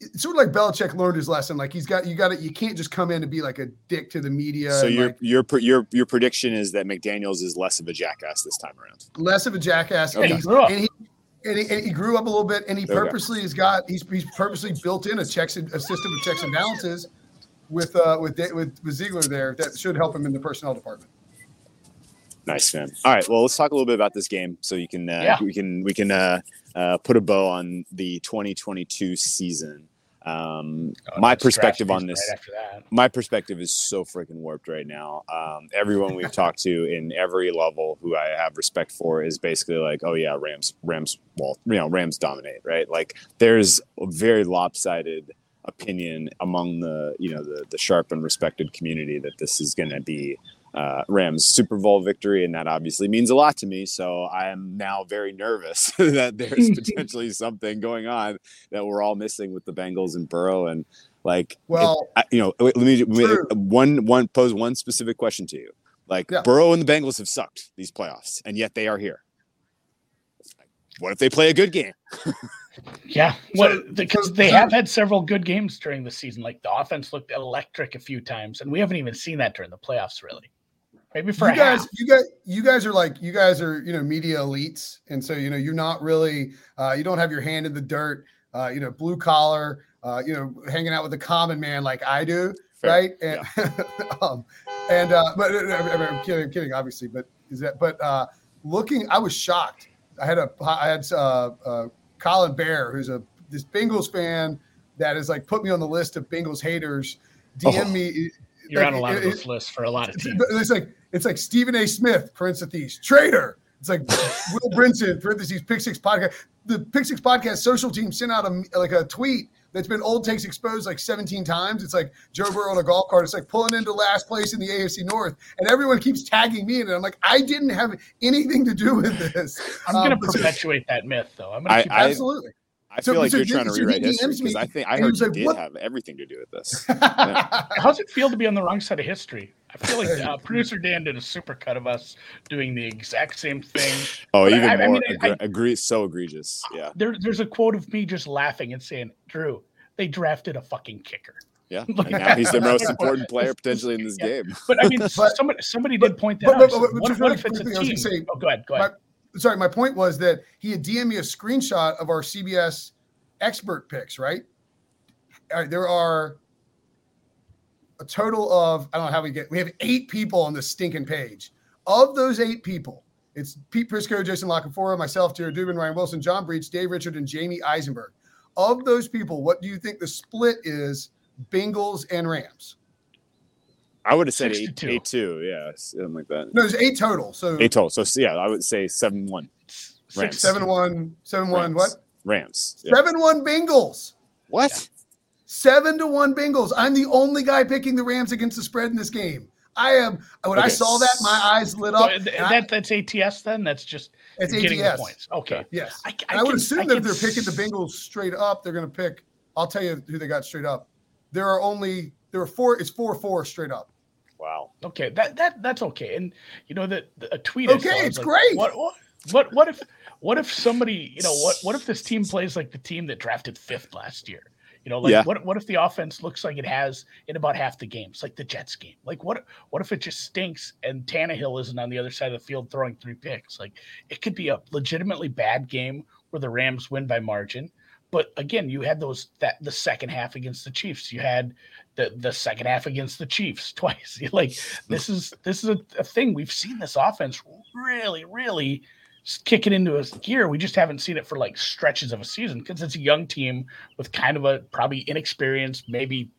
it's sort of like Belichick learned his lesson. Like he's got you got it. You can't just come in and be like a dick to the media. So your like, your your your prediction is that McDaniel's is less of a jackass this time around. less of a jackass. Okay. And, He he's, grew up. and he and he, and he grew up a little bit, and he Okay. purposely has got he's he's purposely built in a checks and, a system of checks and balances with uh with with, with Ziegler there that should help him in the personnel department. Nice man. All right, well, let's talk a little bit about this game, so you can uh, Yeah. we can we can uh, uh, put a bow on the 2022 season. Um, Oh, my perspective on this, right my perspective is so freaking warped right now. Um, everyone we've talked to in every level who I have respect for is basically like, oh yeah, Rams, Rams, well, you know, Rams dominate, right? Like there's a very lopsided opinion among the you know the the sharp and respected community that this is going to be uh, Rams Super Bowl victory, and that obviously means a lot to me. So I am now very nervous [laughs] that there's [laughs] potentially something going on that we're all missing with the Bengals and Burrow, and like, Well, I, you know, wait, let me True. one one pose one specific question to you. Like Yeah. Burrow and the Bengals have sucked these playoffs, and yet they are here. What if they play a good game? [laughs] Yeah, So- what because so- they so- have had several good games during the season. Like the offense looked electric a few times, and we haven't even seen that during the playoffs, really. Maybe for you a guys, half. you guys, you guys are like you guys are you know media elites, and so you know you're not really uh, you don't have your hand in the dirt, uh, you know blue collar, uh, you know hanging out with the common man like I do, Fair. right? And [laughs] um, and uh, but I mean, I'm kidding, I'm kidding, obviously, but is that but uh, looking, I was shocked. I had a I had uh, uh, Colin Bear, who's a this Bengals fan that has like put me on the list of Bengals haters. DM Oh. me. You're on a lot of it- those lists for a lot of it's, teams. it's like it's like Stephen A. Smith, parentheses, traitor. It's like [laughs] Will Brinson, parentheses, Pick Six podcast. The Pick Six podcast social team sent out a like a tweet that's been old takes exposed like 17 times. It's like Joe Burrow on a golf cart. It's like pulling into last place in the AFC North, and everyone keeps tagging me in it. I'm like, I didn't have anything to do with this. I'm going Um, to perpetuate that myth, though. I'm going to keep I- absolutely. I So- feel like so you're he- trying to so rewrite history because I think I he heard you like, did "What?" have everything to do with this. [laughs] How's it feel to be on the wrong side of history? I feel like uh, [laughs] producer Dan did a super cut of us doing the exact same thing. [laughs] Oh, But even I more mean, I- egre- agree. So egregious. Yeah, There, there's a quote of me just laughing and saying, "Drew, they drafted a fucking kicker." yeah. And now he's the most important player potentially in this Yeah. game. But I mean, But- somebody somebody did point that but- out. but- but- what, what if it's a team? say- oh, go ahead, go ahead. Sorry, my point was that he had DM me a screenshot of our CBS expert picks, right? All right, there are a total of I don't know how we get we have eight people on this stinking page. Of those eight people, it's Pete Prisco, Jason La Canfora, myself, Jared Dubin, Ryan Wilson, John Breech, Dave Richard, and Jamey Eisenberg. Of those people, what do you think the split is? Bengals and Rams. I would have said Six to eight, two. eight two. Yeah, something like that. No, there's eight total. So Eight total. So yeah, I would say seven one. Rams. seven one, seven one. Rams. What? Rams. Yeah. Seven one Bengals. What? Seven to one Bengals. I'm the only guy picking the Rams against the spread in this game. I am. When I Okay. saw that, my eyes lit So up. th- and I- that that's ATS then. That's just it's getting ATS. the points. Okay. Yes. I, And I, would can- assume I that if can they're picking the s- Bengals straight up, they're going to pick. I'll tell you who they got straight up. There are only there are four. It's four four straight up. Wow. Okay, that that that's okay. And you know that a tweet. Okay, saw it's like, great. What what what what if what if somebody you know what what if this team plays like the team that drafted fifth last year? You know, like Yeah. what what if the offense looks like it has in about half the games, like the Jets game? Like what what if it just stinks and Tannehill isn't on the other side of the field throwing three picks? Like it could be a legitimately bad game where the Rams win by margin, But again, you had those that the second half against the Chiefs. You had the the second half against the Chiefs [laughs] twice. [laughs] like this is this is a, a thing we've seen this offense really really kick it into a gear. We just haven't seen it for like stretches of a season because it's a young team with kind of a probably inexperienced, maybe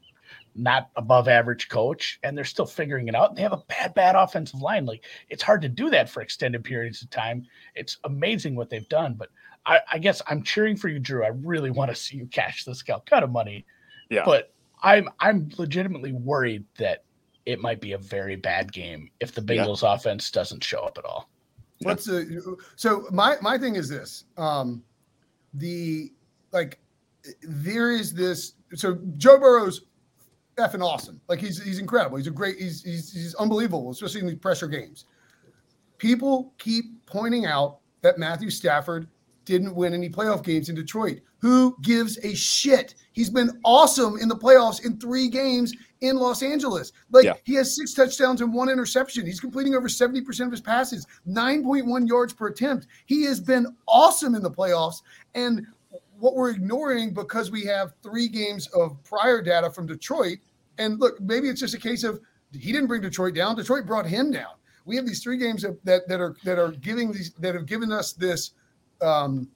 not above average coach, and they're still figuring it out. And they have a bad, bad offensive line. Like it's hard to do that for extended periods of time. It's amazing what they've done, but I, I guess I'm cheering for you, Drew. I really want to see you cash this Calcutta money. Yeah. But I'm I'm legitimately worried that it might be a very bad game if the Bengals yeah. offense doesn't show up at all. What's the so my my thing is this um the like there is this so Joe Burrow's effing awesome like he's he's incredible he's a great he's he's, he's unbelievable especially in these pressure games people keep pointing out that Matthew Stafford didn't win any playoff games in Detroit. Who gives a shit? He's been awesome in the playoffs in three games in Los Angeles. Like yeah. he has six touchdowns and one interception. He's completing over 70% of his passes, 9.1 yards per attempt. He has been awesome in the playoffs. And what we're ignoring because we have three games of prior data from Detroit. And look, maybe it's just a case of he didn't bring Detroit down. Detroit brought him down. We have these three games that, that, that are that are giving these that have given us this um,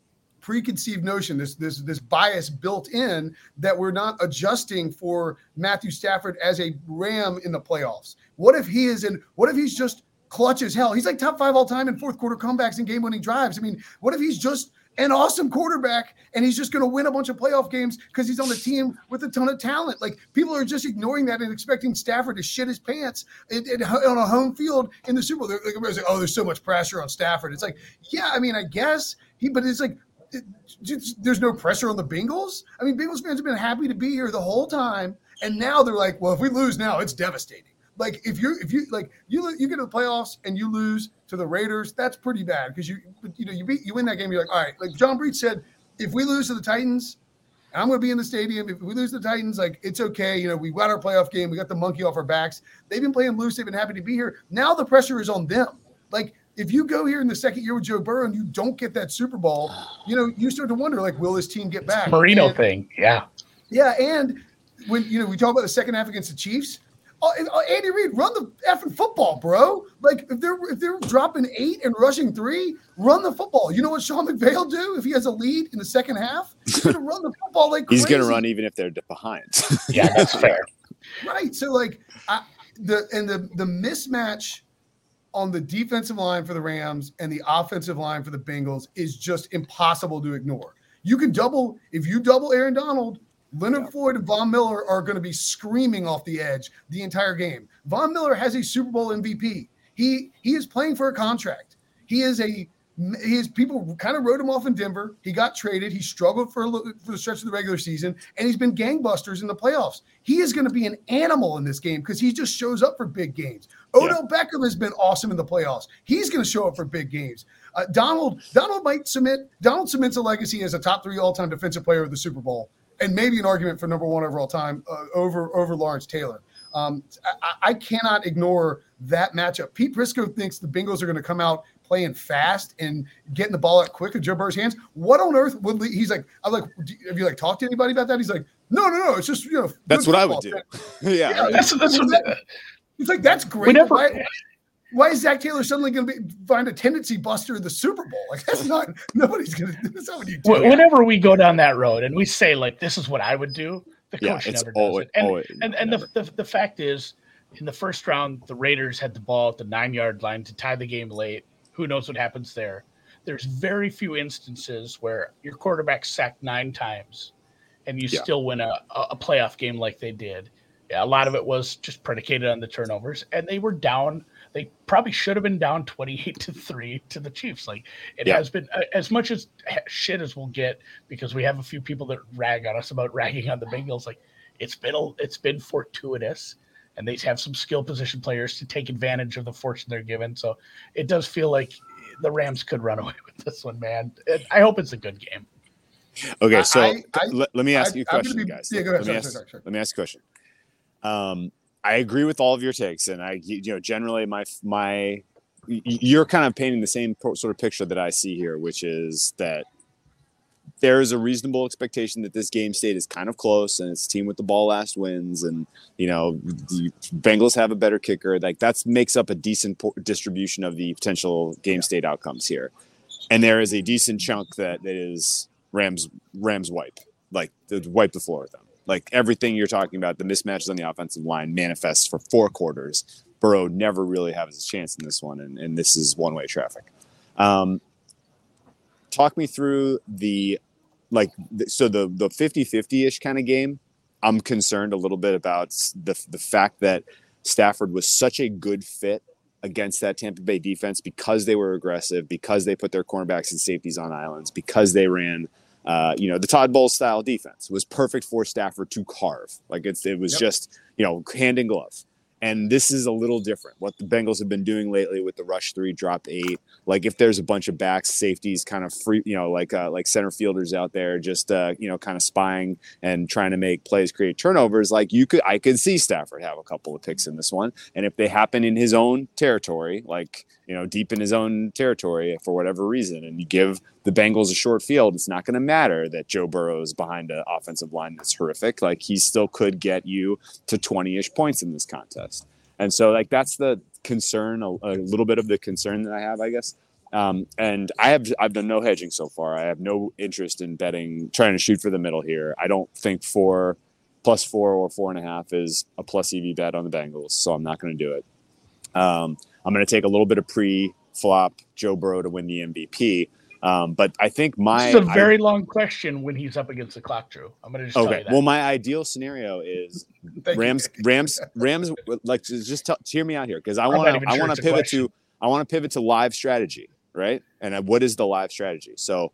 preconceived notion, this this this bias built in that we're not adjusting for Matthew Stafford as a Ram in the playoffs. What if he is in? What if he's just clutch as hell? He's like top five all time in fourth quarter comebacks and game winning drives. I mean, what if he's just an awesome quarterback and he's just going to win a bunch of playoff games because he's on the team with a ton of talent. Like people are just ignoring that and expecting Stafford to shit his pants in, in, on a home field in the Super Bowl. They're, like, oh, there's so much pressure on Stafford. It's like, yeah, I mean, I guess he, but it's like there's no pressure on the Bengals. I mean, Bengals fans have been happy to be here the whole time, and now they're like, well, if we lose now, it's devastating. Like if you if you like you you get to the playoffs and you lose to the Raiders, that's pretty bad because you you know you beat you win that game. You're like, all right, like John Breech said, if we lose to the Titans, I'm going to be in the stadium. If we lose to the Titans, like it's okay. You know, we got our playoff game. We got the monkey off our backs. They've been playing loose. They've been happy to be here. Now the pressure is on them. Like if you go here in the second year with Joe Burrow and you don't get that Super Bowl, you know, you start to wonder, like, will this team get back? Marino and, thing. Yeah. Yeah. And when, you know, we talk about the second half against the Chiefs, uh, uh, Andy Reid, run the effing football, bro. Like if they're if they're dropping eight and rushing three, run the football. You know what Sean McVay will do if he has a lead in the second half? He's gonna run the football like [laughs] he's gonna run even if they're behind. yeah, that's [laughs] fair. Right. So like I, the and the the mismatch on the defensive line for the Rams and the offensive line for the Bengals is just impossible to ignore. You can double if you double Aaron Donald, Leonard yeah. Floyd and Von Miller are going to be screaming off the edge the entire game. Von Miller has a Super Bowl MVP. He he is playing for a contract. He is a his people kind of wrote him off in Denver. He got traded. He struggled for for the stretch of the regular season, and he's been gangbusters in the playoffs. He is going to be an animal in this game because he just shows up for big games. Odell yeah. Beckham has been awesome in the playoffs. He's going to show up for big games. Uh, Donald Donald might submit. Donald cements a legacy as a top three all time defensive player of the Super Bowl, and maybe an argument for number one overall time uh, over over Lawrence Taylor. Um, I, I, cannot ignore that matchup. Pete Prisco thinks the Bengals are going to come out playing fast and getting the ball out quick in Joe Burrow's hands. What on earth would he's like? I'm like, have you like talked to anybody about that? He's like, no, no, no. It's just you know. That's what I would do. [laughs] yeah. yeah that's, that's what that, He's like, that's great. Whenever, why, why, is Zac Taylor suddenly going to find a tendency buster in the Super Bowl? Like that's not [laughs] nobody's going to. That's not what you do. Whenever we go down that road and we say like, this is what I would do. The coach yeah, never always, does it. And, always, and, and the, the the fact is, in the first round, the Raiders had the ball at the nine yard line to tie the game late who knows what happens there? There's very few instances where your quarterback sacked nine times and you yeah. still win a, a playoff game like they did. Yeah, a lot of it was just predicated on the turnovers, and they were down. They probably should have been down twenty-eight to three to the Chiefs. Like it yeah. has been uh, as much as shit as we'll get because we have a few people that rag on us about ragging on the Bengals. Like it's been a, it's been fortuitous and they have some skill position players to take advantage of the fortune they're given. So it does feel like the Rams could run [laughs] away with this one, man. I hope it's a good game. Okay, so I, I, let, let, me ask I, you a question, be, guys. Yeah, go ahead. Let, sorry, me ask, sorry, sorry. let me ask you a question. Um, I agree with all of your takes, and I, you know, generally my my, you're kind of painting the same sort of picture that I see here, which is that there is a reasonable expectation that this game state is kind of close and it's a team with the ball last wins and you know the Bengals have a better kicker. Like that makes up a decent distribution of the potential game state outcomes here. And there is a decent chunk that, that is Rams Rams wipe like wipe the floor with them. Like everything you're talking about the mismatches on the offensive line manifests for four quarters. Burrow never really has a chance in this one and, and this is one way traffic. Um, talk me through the like so the the 50-50ish kind of game i'm concerned a little bit about the the fact that stafford was such a good fit against that tampa bay defense because they were aggressive because they put their cornerbacks and safeties on islands because they ran uh, you know the todd bowles style defense was perfect for stafford to carve like it's it was yep. just you know hand in glove and this is a little different. What the Bengals have been doing lately with the rush three, drop eight. Like if there's a bunch of backs, safeties, kind of free, you know, like uh, like center fielders out there, just uh, you know, kind of spying and trying to make plays, create turnovers. Like you could, I could see Stafford have a couple of picks in this one, and if they happen in his own territory, like you know, deep in his own territory for whatever reason, and you give the Bengals a short field, it's not going to matter that Joe Burrow is behind an offensive line that's horrific. Like he still could get you to 20 ish points in this contest. And so, like, that's the concern, a, a little bit of the concern that I have, I guess. Um, and I have I've done no hedging so far. I have no interest in betting, trying to shoot for the middle here. I don't think four plus four or four and a half is a plus EV bet on the Bengals, so I'm not going to do it. Um, I'm going to take a little bit of pre-flop Joe Burrow to win the MVP. Um, but I think my is a very I, long question when he's up against the clock, Drew. I'm going to just okay. Well, my ideal scenario is [laughs] Rams, Rams, Rams. Like, just tell, hear me out here because I want to. I want to pivot to. I want to pivot to live strategy, right? And what is the live strategy? So,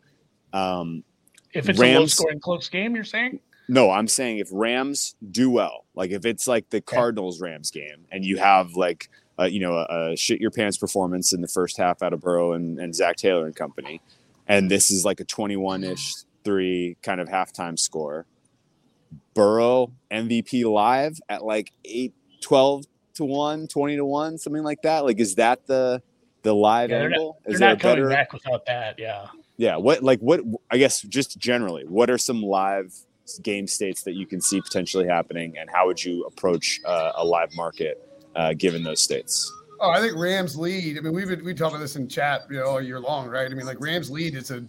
um, if it's Rams, a low-scoring close game, you're saying. No, I'm saying if Rams do well, like if it's like the Cardinals Rams game, and you have like uh, you know, a, a, shit your pants performance in the first half out of Burrow and, and Zac Taylor and company. And this is like a 21 ish three kind of halftime score. Burrow MVP live at like 8, 12 to 1, 20 to 1, something like that. Like, is that the the live yeah, angle? Not, is there not coming better... back without that. Yeah. Yeah. What, like, what, I guess just generally, what are some live game states that you can see potentially happening and how would you approach uh, a live market uh, given those states? Oh, I think Rams lead. I mean, we've we talked about this in chat, you know, all year long, right? I mean, like Rams lead is a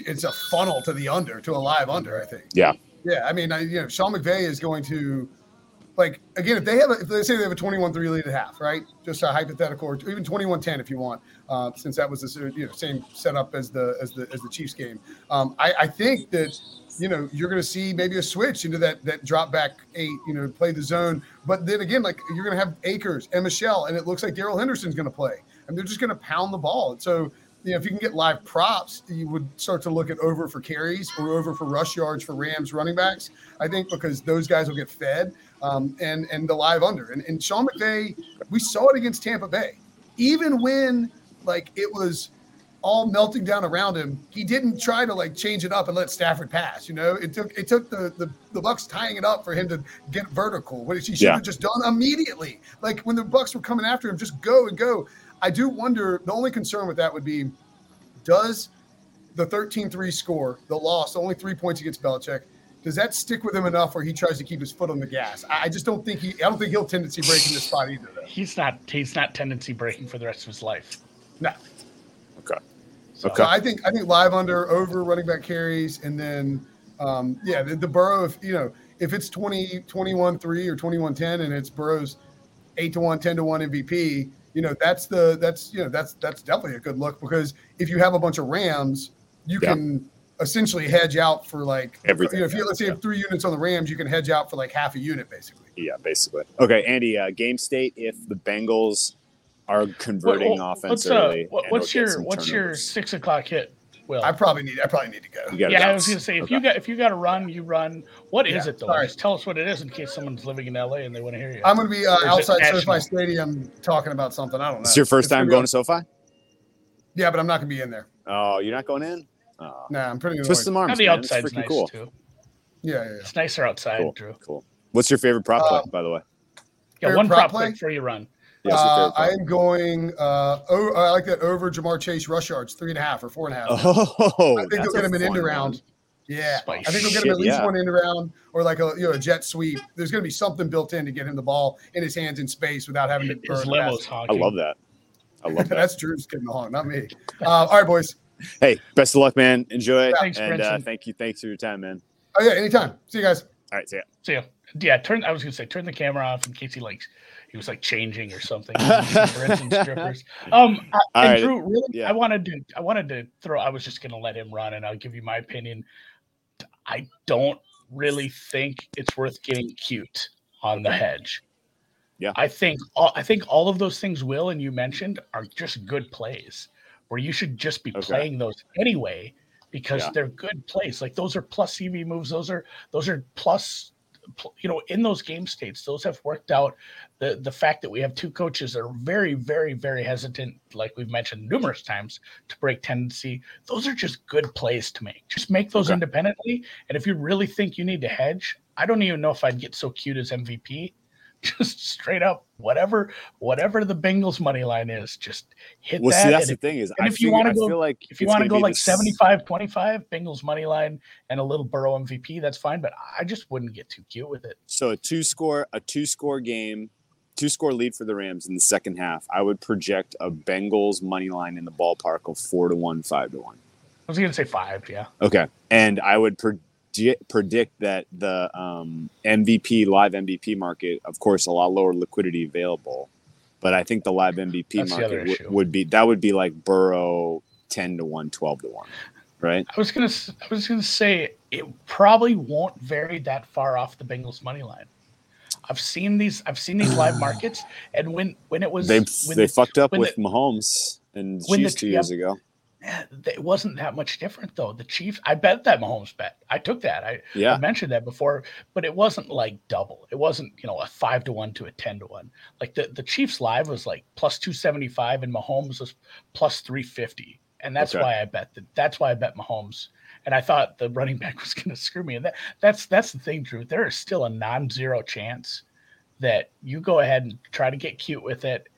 it's a funnel to the under to a live under. I think. Yeah. Yeah, I mean, I, you know, Sean McVay is going to, like, again, if they have, a, if they say they have a 21-3 lead at half, right? Just a hypothetical, or even 21-10 if you want, uh, since that was the you know same setup as the as the as the Chiefs game. Um, I, I think that you know, you're going to see maybe a switch into that that drop back eight, you know, play the zone. But then again, like you're going to have Akers and Michel, and it looks like Darrell Henderson's going to play, and they're just going to pound the ball. And so, you know, if you can get live props, you would start to look at over for carries or over for rush yards for Rams running backs. I think because those guys will get fed, um, and and the live under. And, and Sean McVay, we saw it against Tampa Bay, even when like it was all melting down around him, he didn't try to like change it up and let Stafford pass. You know, it took it took the the, the Bucs tying it up for him to get vertical, which he should yeah. have just done immediately. Like when the Bucs were coming after him, just go and go. I do wonder. The only concern with that would be, does the 13-3 score, the loss, only three points against Belichick, does that stick with him enough where he tries to keep his foot on the gas? I just don't think he. I don't think he'll tendency breaking this spot either. Though. He's not. He's not tendency breaking for the rest of his life. No. Okay. So okay. I think I think live under over running back carries, and then um, yeah, the, the Burrow. If you know if it's 20, 21 3 or 21 10 and it's Burrow's 8 to 1, 10 to 1 MVP, you know, that's the that's you know, that's that's definitely a good look because if you have a bunch of Rams, you yeah. can essentially hedge out for like everything. You know, if you let's say have three units on the Rams, you can hedge out for like half a unit basically. Yeah, basically. Okay, Andy, uh, game state if the Bengals are converting well, well, offense what's, uh, what's your what's your six o'clock hit? Well, I probably need I probably need to go. Yeah, bounce. I was gonna say if okay. you got if you got to run, you run. What is yeah, it though? Sorry. Just tell us what it is in case someone's living in LA and they want to hear you. I'm gonna be uh, outside SoFi Stadium talking about something. I don't know. It's your first it's time going to SoFi. Yeah, but I'm not gonna be in there. Oh, you're not going in? Oh. Nah, I'm pretty. Twist some arms. the outside's nice cool. too. Yeah, yeah, yeah, It's nicer outside, cool. Drew. Cool. What's your favorite prop uh, play, by the way? Yeah, one prop, prop play before you run. Yeah, Uh, I am going. Uh, o- I like that over Ja'Marr Chase rush yards, three and a half or four and a half. Oh, I think that's they'll get him an end fun around. Yeah, Spicy I think they'll get him at least yeah. one end around or like a you know a jet sweep. There's going to be something built in to get him the ball in his hands in space without having to burn. His the limo's basket. I love that. I love [laughs] that. That's Drew's getting the honk, not me. Uh, all right, boys. hey, best of luck, man. Enjoy. Thanks, and uh, thank you. Thanks for your time, man. Oh yeah, anytime. See you guys. All right, see ya. So yeah, yeah. Turn. I was gonna say turn the camera off in case he like he was like changing or something. [laughs] Strippers. Um, [laughs] I, and right, Drew, really, yeah. I wanted to. I wanted to throw. I was just gonna let him run, and I'll give you my opinion. I don't really think it's worth getting cute on the hedge. Yeah. I think all, I think all of those things Will and you mentioned are just good plays where you should just be Okay. playing those anyway because Yeah. they're good plays. Like those are plus EV moves. Those are those are plus pl- you know in those game states those have worked out the the fact that we have two coaches that are very very very hesitant like we've mentioned numerous times to break tendency those are just good plays to make just make those Okay. independently and if you really think you need to hedge i don't even know if i'd get so cute as mvp [laughs] just straight up whatever whatever the bengals money line is just hit Well, that see, that's and the if, thing is, and I, if you wanna go- feel like if you want to go like this- 75 25 bengals money line and a little burrow mvp that's fine but i just wouldn't get too cute with it So a two score, a two score game, two score lead for the Rams in the second half. I would project a Bengals money line in the ballpark of four to one, five to one. i was gonna say five yeah Okay, and I would predict predict that the um, MVP live MVP market, of course, a lot lower liquidity available, but I think the live MVP That's market w- would be that would be like Burrow ten to one, 12 to one, right? I was gonna I was gonna say it probably won't vary that far off the Bengals money line. I've seen these I've seen these live markets, and when when it was They when they the- fucked up with the- Mahomes and Chiefs two years ago. It wasn't that much different though. The Chiefs, I bet that Mahomes bet. I took that. I, I mentioned that before, but it wasn't like double. It wasn't you know a five to one to a ten to one. Like the the Chiefs live was like plus two seventy five, and Mahomes was plus three fifty, and that's Okay. why I bet that. That's why I bet Mahomes. And I thought the running [laughs] back was going to screw me. And that, that's that's the thing, Drew. There is still a non-zero chance that you go ahead and try to get cute with it,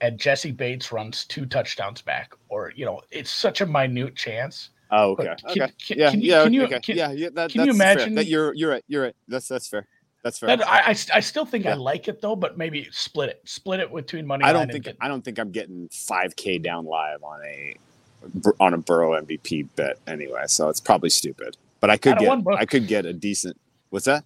and Jessie Bates runs two touchdowns back, or you know, it's such a minute chance. Oh, okay. can- okay. can- yeah. can you- yeah. can you- okay. can- yeah. Yeah. That, can you imagine- that? You're you're right. You're right. That's that's fair. That's fair. That, I, I, I still think I like it though, but maybe split it, split it between money. I don't think get- I don't think I'm getting 5k down live on a on a Burrow MVP bet anyway. So it's probably stupid. But I could get. I could get a decent. What's that?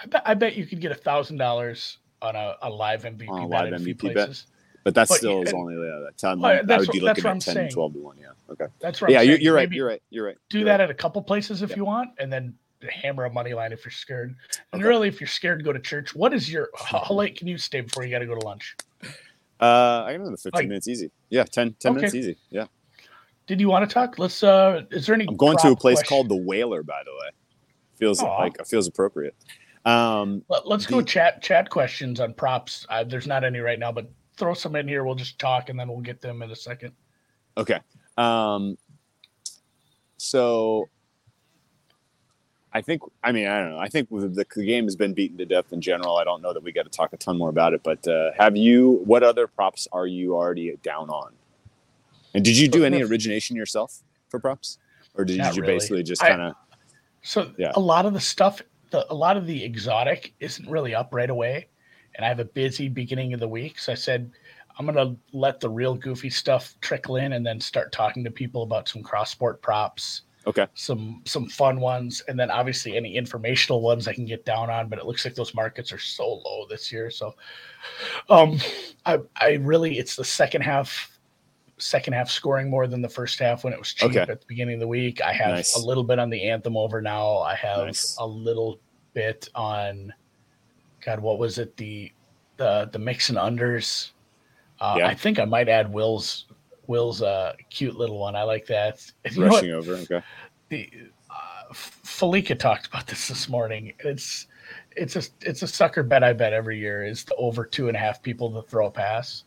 I bet, I bet you could get a thousand dollars on a, a live MVP On a bet live in a few MVP bet? But that But still is only yeah, that time. Well, I would be what- looking at I'm 10 saying. 12 to 1. Yeah. Okay. That's right. yeah, you're, you're right. You're right. You're right. Do You're that right. at a couple places if Yeah. you want, and then hammer a money line if you're scared. And Okay. really, if you're scared, go to church. What is your [laughs] how, late can you stay before you got to go to lunch? Uh, I got another 15 Like- minutes easy. Yeah, 10, 10 minutes easy. Yeah. Did you want to talk? Let's. uh Is there any? I'm going to a place question- called the Whaler, by the way. Feels Aw. like feels appropriate. Um, Let, us go the- chat chat questions on props. Uh, there's not any right now, but throw some in here. We'll just talk, and then we'll get them in a second. Okay. Um, so I think, I mean, I don't know. I think the, the game has been beaten to death in general. I don't know that we got to talk a ton more about it, but uh, have you, what other props are you already down on? And did you do any origination yourself for props? Or did Not you really. basically just kind of, So Yeah. a lot of the stuff, the, a lot of the exotic isn't really up right away, and I have a busy beginning of the week. So I said I'm gonna let the real goofy stuff trickle in, and then start talking to people about some cross sport props. Okay. Some some fun ones, and then obviously any informational ones I can get down on. But it looks like those markets are so low this year. So, um, I I really it's the second half. Second half scoring more than the first half when it was cheap Okay. at the beginning of the week. I have Nice. a little bit on the anthem over now. I have Nice. a little bit on God, what was it? The the the mix and unders. Uh, Yeah. I think I might add Will's Will's uh cute little one. I like that. You rushing over? Okay. the uh, Falika talked about this this morning. It's it's a it's a sucker bet I bet every year is the over two and a half people to throw a pass.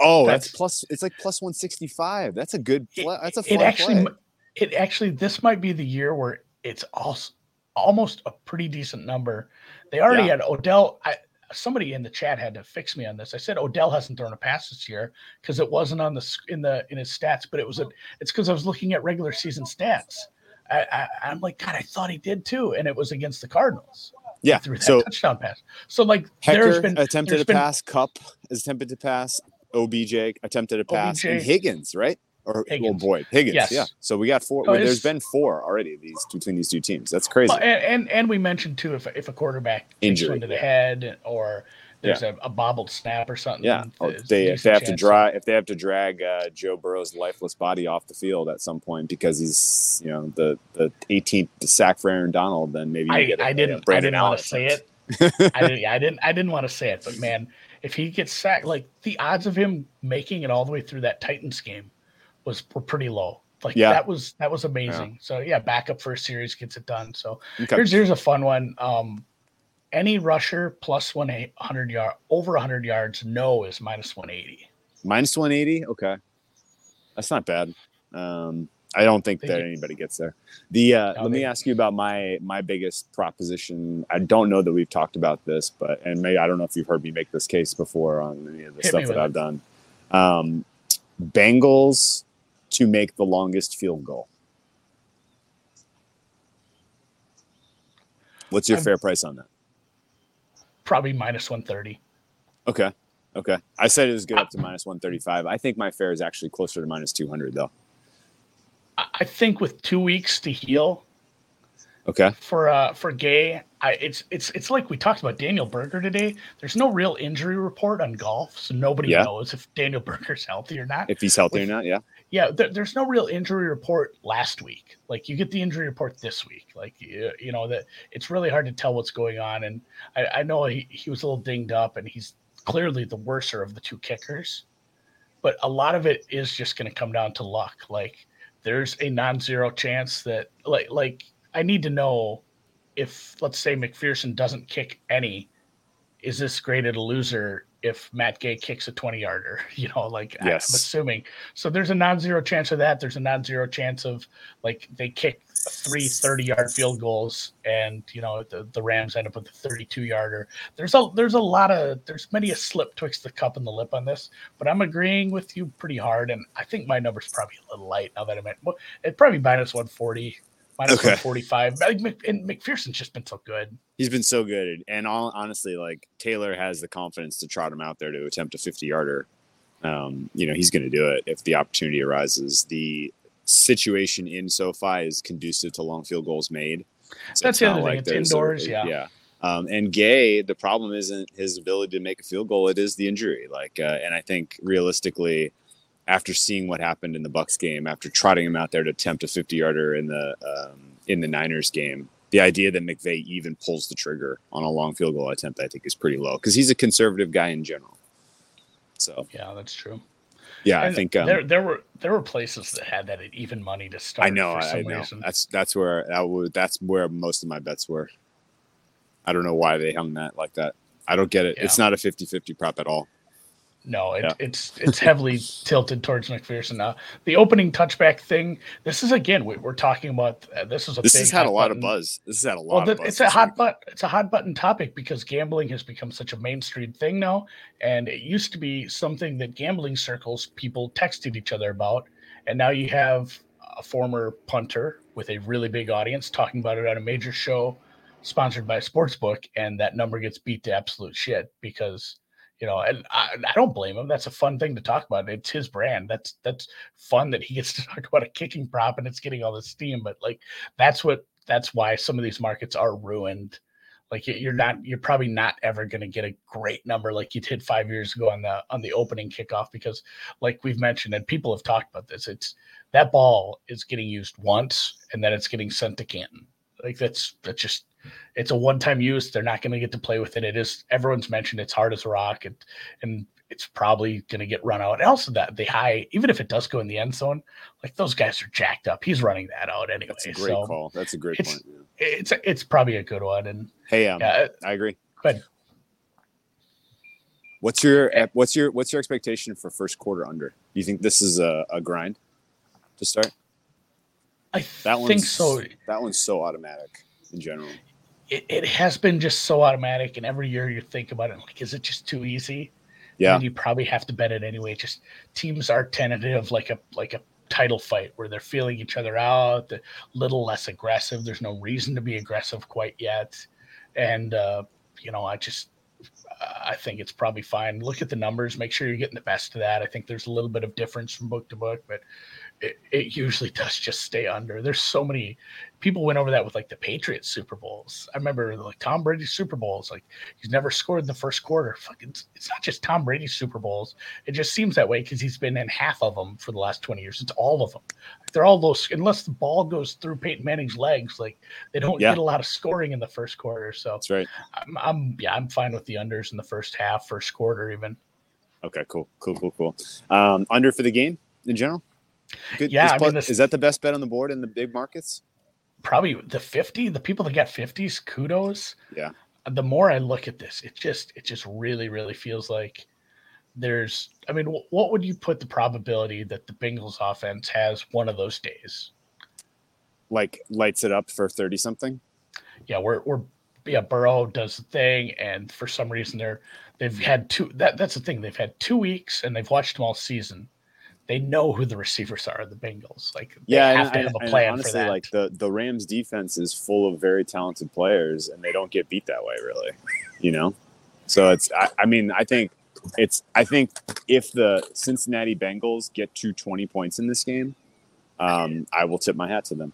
Oh, that's, That's- plus, it's like plus 165. That's a good, that's a It fun actually play. it actually this might be the year where it's also almost a pretty decent number. They already Yeah. had Odell. I somebody in the chat had to fix me on this. I said Odell hasn't thrown a pass this year because it wasn't on the in the in his stats, but it was a, it's because I was looking at regular season stats. I, I, I'm like, God, I thought he did too, and it was against the Cardinals. Yeah. through that So touchdown pass. So like, there's Hekker been attempted there's to been- pass. Kupp is attempted to pass. OBJ attempted a pass. And Higgins, right? Or Higgins. Boyd. Higgins. Yes. Yeah. So we got four. Oh, well, there's been four already. These between these two teams. That's crazy. Well, and, and and we mentioned too if if a quarterback Injury, one to the head or there's a, a bobbled snap or something. Yeah, or if they if they have to dry if they have to drag uh, Joe Burrow's lifeless body off the field at some point because he's you know the the 18th sack for Aaron Donald, then maybe I, get a- I didn't I didn't want to say it. [laughs] I didn't I didn't I didn't want to say it, but man, if he gets sacked, like the odds of him making it all the way through that Titans game was were pretty low. Like Yeah. that was that was amazing. So yeah, backup first series gets it done. So Okay. here's here's a fun one. Um, any rusher plus one hundred yard over hundred yards, no is minus one eighty. Minus 180. Okay, that's not bad. Um, I don't think that anybody gets there. The uh, let me ask you about my my biggest proposition. I don't know that we've talked about this, but and maybe I don't know if you've heard me make this case before on any of the Hit stuff that with I've done. Um, Bengals to make the longest field goal. What's your I'm- fair price on that? Probably minus one thirty. Okay. Okay. I said it was good up to minus 135. I think my fair is actually closer to minus 200 though. I think with two weeks to heal, Okay. for uh for Gay, I it's it's it's like we talked about Daniel Berger today. There's no real injury report on golf, so nobody Yeah. knows if Daniel Berger's healthy or not. If he's healthy or not, yeah. Yeah, there, there's no real injury report last week. Like you get the injury report this week. Like you, you know that it's really hard to tell what's going on. And I, I know he, he was a little dinged up, and he's clearly the worser of the two kickers. But a lot of it is just going to come down to luck. Like there's a non-zero chance that like like I need to know if let's say McPherson doesn't kick any, is this graded a loser if Matt Gay kicks a 20 yarder? [laughs] You know, like I'm assuming. So there's a non-zero chance of that. There's a non-zero chance of like they kick three 30 yard field goals and you know the, the Rams end up with a 32 yarder. There's a there's a lot of there's many a slip twixt the cup and the lip on this, but I'm agreeing with you pretty hard and I think my number's probably a little light now that I'm at well, it probably minus 140, minus Okay. 145. And McPherson's just been so good. He's been so good. And all, honestly, like Taylor has the confidence to trot him out there to attempt a 50 yarder. Um, you know, he's going to do it if the opportunity arises. The situation in SoFi is conducive to long field goals made. So That's the other thing. It's a- indoors, yeah. Yeah. Um, and Gay, the problem isn't his ability to make a field goal; it is the injury. Like, uh, and I think realistically, after seeing what happened in the Bucs game, after trotting him out there to attempt a 50 yarder in the um, in the Niners game, the idea that McVay even pulls the trigger on a long field goal attempt, I think, is pretty low because he's a conservative guy in general. So, Yeah, that's true. yeah, I think um, there there were there were places that had that at even money to start. I know, for I, I know. reason. That's that's where that would that's where most of my bets were. I don't know why they hung that like that. I don't get it. It's not a 50-50 prop at all. No, it, Yeah. it's it's heavily [laughs] tilted towards McPherson. Now, the opening touchback thing. This is again we, we're talking about. Uh, this is a This has had a lot of button- buzz. This has had a lot Well, of the, buzz. it's a hot week. but it's a hot button topic because gambling has become such a mainstream thing now, and it used to be something that gambling circles people texted each other about, and now you have a former punter with a really big audience talking about it on a major show sponsored by a sports book, and that number gets beat to absolute shit because you know, and I, I don't blame him. That's a fun thing to talk about. It's his brand. That's that's fun that he gets to [laughs] talk about a kicking prop and it's getting all this steam. But like that's what that's why some of these markets are ruined. Like you- you're not you're probably not ever going to get a great number like you did five years ago on the on the opening kickoff because like we've mentioned and people have talked about this. It's that ball is getting used once and then it's getting sent to Canton. Like that's that's just it's a one-time use. They're not going to get to play with it. It is everyone's mentioned it's hard as a rock, and and it's probably going to get run out. And also that the high, even if it does go in the end zone, like those guys are jacked up. He's running that out anyway. That's a great so call. That's a great it's- point. yeah. It's it's probably a good one. And Hey, um, yeah, I agree. Go ahead. What's your what's your what's your expectation for first quarter under? Do you think this is a, a grind to start? I That think one's so. That one's so automatic in general. it, it has been just so automatic, and every year you think about it, like, is it just too easy? Yeah. And you probably have to bet it anyway. Just teams are tentative, like a like a title fight where they're feeling each other out, a little less aggressive. There's no reason to be aggressive quite yet, and uh, you know, I just I think it's probably fine. Look at the numbers, make sure you're getting the best of that. I think there's a little bit of difference from book to book, but it, it usually does just stay under. There's so many people went over that with like the Patriots Super Bowls. I remember like Tom Brady's Super Bowls, like he's never scored in the first quarter. Fucking, it's not just Tom Brady's Super Bowls. It just seems that way because he's been in half of them for the last 20 years. It's all of them. They're all those, unless the ball goes through Peyton Manning's legs, like they don't Yeah. get a lot of scoring in the first quarter. So That's right. I'm, I'm, yeah, I'm fine with the unders in the first half, first quarter, even. Okay, cool, cool, cool, cool. Um, under for the game in general. Good. Yeah, is, I mean, plus- this- is that the best bet on the board in the big markets? probably the 50 the people that got 50s kudos Yeah. the more i look at this it just it just really really feels like there's i mean what would you put the probability that the bengals offense has one of those days Like lights it up for thirty something. yeah we're, we're yeah burrow does the thing and for some reason they're they've had two that that's the thing they've had two weeks and they've watched them all season they know who the receivers are the bengals like they Yeah, have to and- have a plan honestly, for that like the the Rams defense is full of very talented players, and they don't get beat that way, really. You know, so it's. I, I mean, I think it's. I think if the Cincinnati Bengals get to twenty points in this game, um, I will tip my hat to them.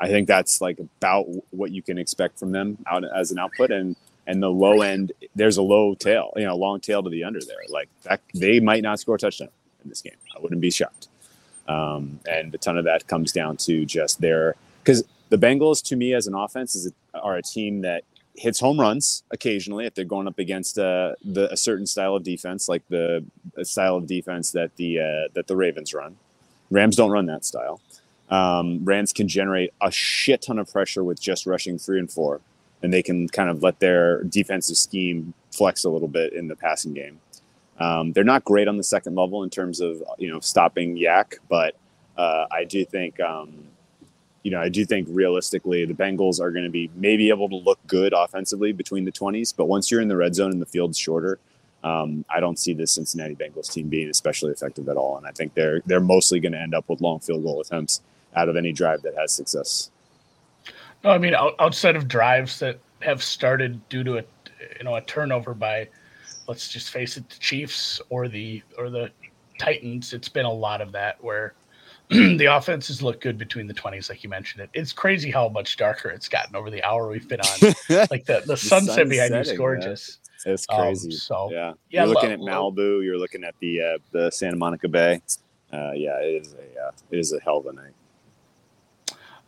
I think that's like about what you can expect from them out as an output, and and the low end, there's a low tail, you know, long tail to the under there. Like that, they might not score a touchdown in this game. I wouldn't be shocked. Um, and a ton of that comes down to just their because the Bengals, to me, as an offense, is a, are a team that hits home runs occasionally if they're going up against uh, the, a certain style of defense, like the style of defense that the uh, that the Ravens run. Rams don't run that style. Um, Rams can generate a shit ton of pressure with just rushing three and four, and they can kind of let their defensive scheme flex a little bit in the passing game. Um, they're not great on the second level in terms of you know stopping YAC, but uh, I do think um, you know I do think realistically the Bengals are going to be maybe able to look good offensively between the twenties, but once you're in the red zone and the field's shorter, um, I don't see the Cincinnati Bengals team being especially effective at all, and I think they're they're mostly going to end up with long field goal attempts out of any drive that has success. No, I mean out- outside of drives that have started due to a you know a turnover by, let's just face it, the Chiefs or the or the Titans. It's been a lot of that where [clears throat] the offenses look good between the twenties, like you mentioned it. It's crazy how much darker it's gotten over the hour we've been on. [laughs] like the the, sunset sun's behind you is gorgeous. It's Um, crazy. so, yeah, yeah, you're looking lo- at Malibu. You're looking at the uh, the Santa Monica Bay. Uh, yeah, it is a uh, it is a hell of a night.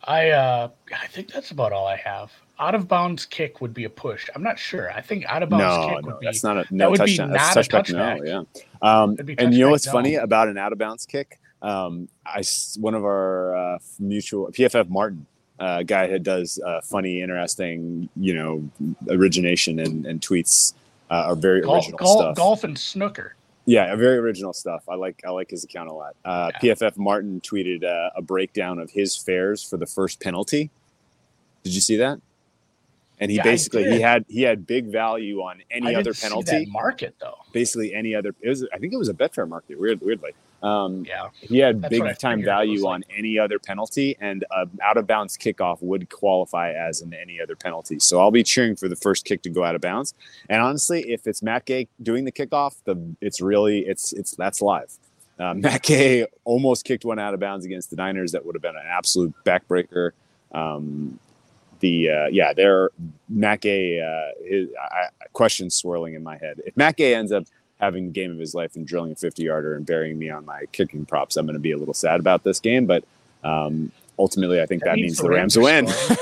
I uh I think that's about all I have. Out of bounds kick would be a push. I'm not sure. I think out of bounds No, kick no, would be that's not a no that would be touchdown. That's not a touchback. No, yeah. Um, and you know what's funny about an out of bounds kick? Um, I one of our uh, mutual PFF Martin uh, guy who does uh, funny, interesting, you know, origination and, and tweets uh, are very golf, original golf, stuff. golf and snooker. Yeah, very original stuff. I like I like his account a lot. Uh, PFF Martin tweeted uh, a breakdown of his fares for the first penalty. Did you see that? And he Yeah, basically he had he had big value on any I other penalty. that market though. Basically, any other. It was I think it was a Betfair market. Weird, weirdly. Um, Yeah. he had That's big time value on any other penalty, and uh, out of bounds kickoff would qualify as an any other penalty. So I'll be cheering for the first kick to go out of bounds. And honestly, if it's Matt Gay doing the kickoff, the it's really it's it's that's live. Uh, [laughs] Matt Gay almost kicked one out of bounds against the Niners. That would have been an absolute backbreaker. Um, the uh, yeah, there Matt Gay. Uh, his, I, I, questions swirling in my head. If Matt Gay ends up having the game of his life and drilling a 50 yarder and burying me on my kicking props, I'm going to be a little sad about this game. But um, ultimately, I think That that, means means the Rams Rams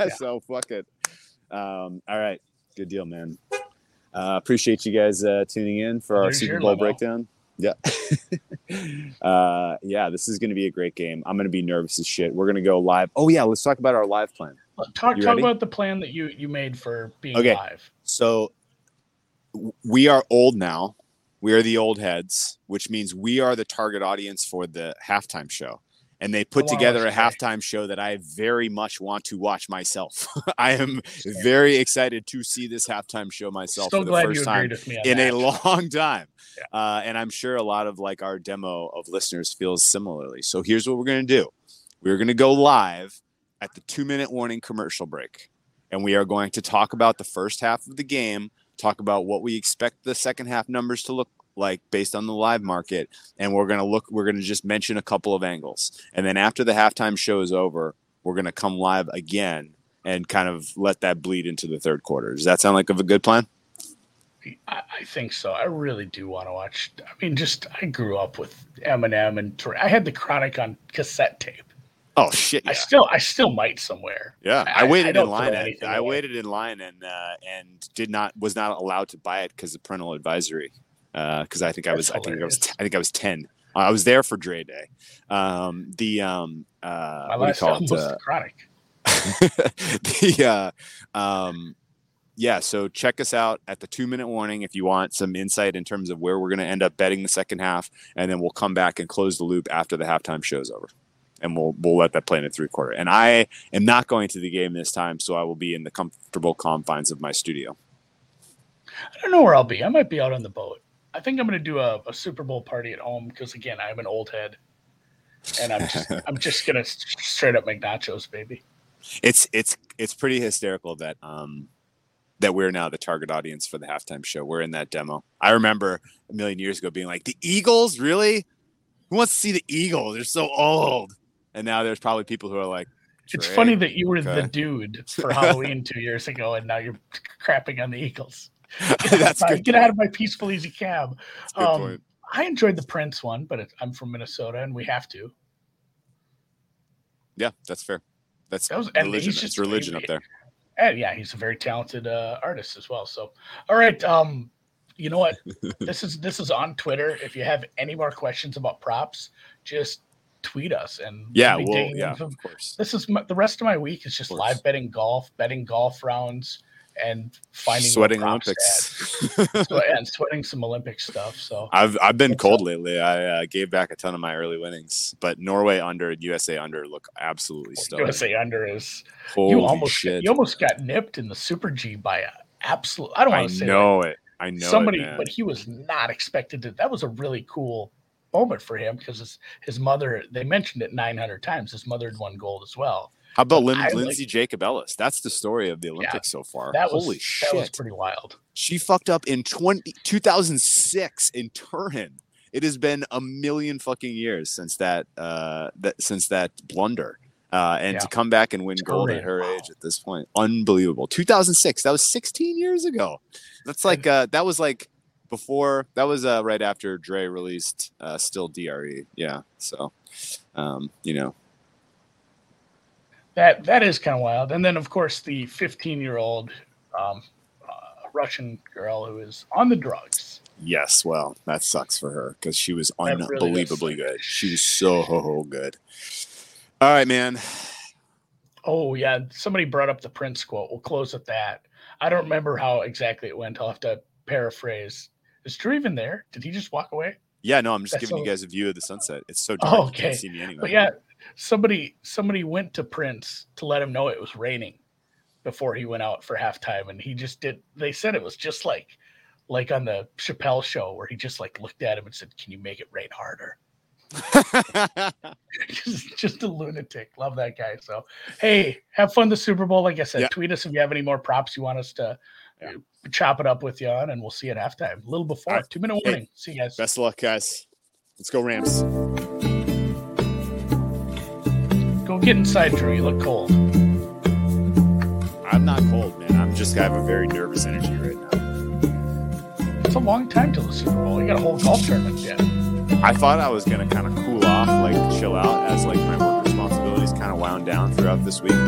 win. [laughs] so fuck it. Um, all right, good deal, man. Uh, appreciate you guys uh, tuning in for our There's Super Bowl breakdown. Yeah. [laughs] uh, yeah, this is going to be a great game. I'm going to be nervous as shit. We're going to go live. Oh, yeah, let's talk about our live plan. Talk You talk ready? about the plan that you you made for being Okay. live. So we are old now. We are the old heads, which means we are the target audience for the halftime show. and they put together a halftime show that I very much want to watch myself. [laughs] I am very excited to see this halftime show myself for the first time agreed with me on in that. a long time. Yeah. Uh, and I'm sure a lot of like our demo of listeners feels similarly. So here's what we're going to do. We're going to go live at the two minute warning commercial break. And we are going to talk about the first half of the game, talk about what we expect the second half numbers to look like based on the live market. And we're going to look, we're going to just mention a couple of angles. And then after the halftime show is over, we're going to come live again and kind of let that bleed into the third quarter. Does that sound like a good plan? I, I think so. I really do want to watch. I mean, just I grew up with Eminem and. I had the Chronic on cassette tape. Oh, shit. Yeah. I still, I still might somewhere. Yeah, I- I, I waited don't in line. At, I waited in line and uh, and did not was not allowed to buy it because of parental advisory. Because I think I was That's I think I was I think I was ten. I was there for Dre Day. Um, the um, uh, My what do you call it? Uh, [laughs] the uh, um, yeah. So check us out at the two minute warning if you want some insight in terms of where we're going to end up betting the second half, and then we'll come back and close the loop after the halftime show's over, and we'll we'll let that play in the three quarter. And I am not going to the game this time, so I will be in the comfortable confines of my studio. I don't know where I'll be. I might be out on the boat. I think I'm going to do a, a Super Bowl party at home because again, I'm an old head, and I'm just, [laughs] I'm just going to straight up make nachos, baby. It's it's it's pretty hysterical that um that we're now the target audience for the halftime show. We're in that demo. I remember a million years ago being like, the Eagles, really? Who wants to see the Eagles? They're so old. And now there's probably people who are like, It's funny that you were Okay. the dude [laughs] for Halloween two years ago, and now you're crapping on the Eagles. [laughs] That's Fine, good. Get out of my peaceful, easy cab. Um, point. I enjoyed the Prince one, but it, I'm from Minnesota, and we have to. Yeah, that's fair. That's That was- religion. he's It's just- religion up there. And yeah, he's a very talented uh, artist as well. So, all right, um, you know what? [laughs] this is this is on Twitter. If you have any more questions about props, just tweet us and Yeah, we'll well, yeah, of course. This is my, the rest of my week is just live betting golf, betting golf rounds, and finding Sweating what props to Olympics. So, [laughs] and sweating some Olympic stuff. So I've I've been cold up? lately. I uh, gave back a ton of my early winnings, but Norway under and USA under look absolutely stunning. USA under is Holy you almost shit! you almost got nipped in the Super G by a absolute. I don't want to say know it. I know somebody, it, but he was not expected to. That was a really cool moment for him because his, his mother. They mentioned it 900 times. His mother had won gold as well. How about Lin- I like- Lindsey Jacobellis? That's the story of the Olympics so far. That was Holy that was shit! pretty wild. She fucked up in 20, 2006 in Turin. It has been a million fucking years since that uh that since that blunder. Uh, and Yeah. to come back and win gold at her wow. age at this point, unbelievable. 2006, that was 16 years ago. That's like uh, that was like before that was uh, right after Dre released uh, Still Dre. Yeah, so um, you know, That that is kind of wild. And then of course the 15 year old um, uh, Russian girl who is on the drugs. yes, well, that sucks for her because she was That really unbelievably suck. good. She was so good. All right, man. Oh yeah, somebody brought up the Prince quote. We'll close with that. I don't remember how exactly it went. I'll have to paraphrase. Is Drew even there? Did he just walk away? Yeah, no, I'm just That's giving you guys a view of the sunset. It's so dark, Oh, okay. can't see me anyway. But yeah, somebody somebody went to Prince to let him know it was raining before he went out for halftime, and he just did. They said it was just like like on the Chappelle show where he just like looked at him and said, "Can you make it rain harder?" [laughs] [laughs] just, just a lunatic. Love that guy. So hey, have fun the Super Bowl. Like I said, Yeah. tweet us if you have any more props you want us to. Yeah. Chop it up with you on, and we'll see you at halftime. A little before, right. two minute Hey, warning. See you guys. Best of luck, guys. Let's go, Rams. Go get inside, Drew. You look cold. I'm not cold, man. I'm just I have a very nervous energy right now. It's a long time till the Super Bowl. You got a whole golf tournament yet. I thought I was gonna kind of cool off, like chill out as like my work responsibilities kind of wound down throughout this week, but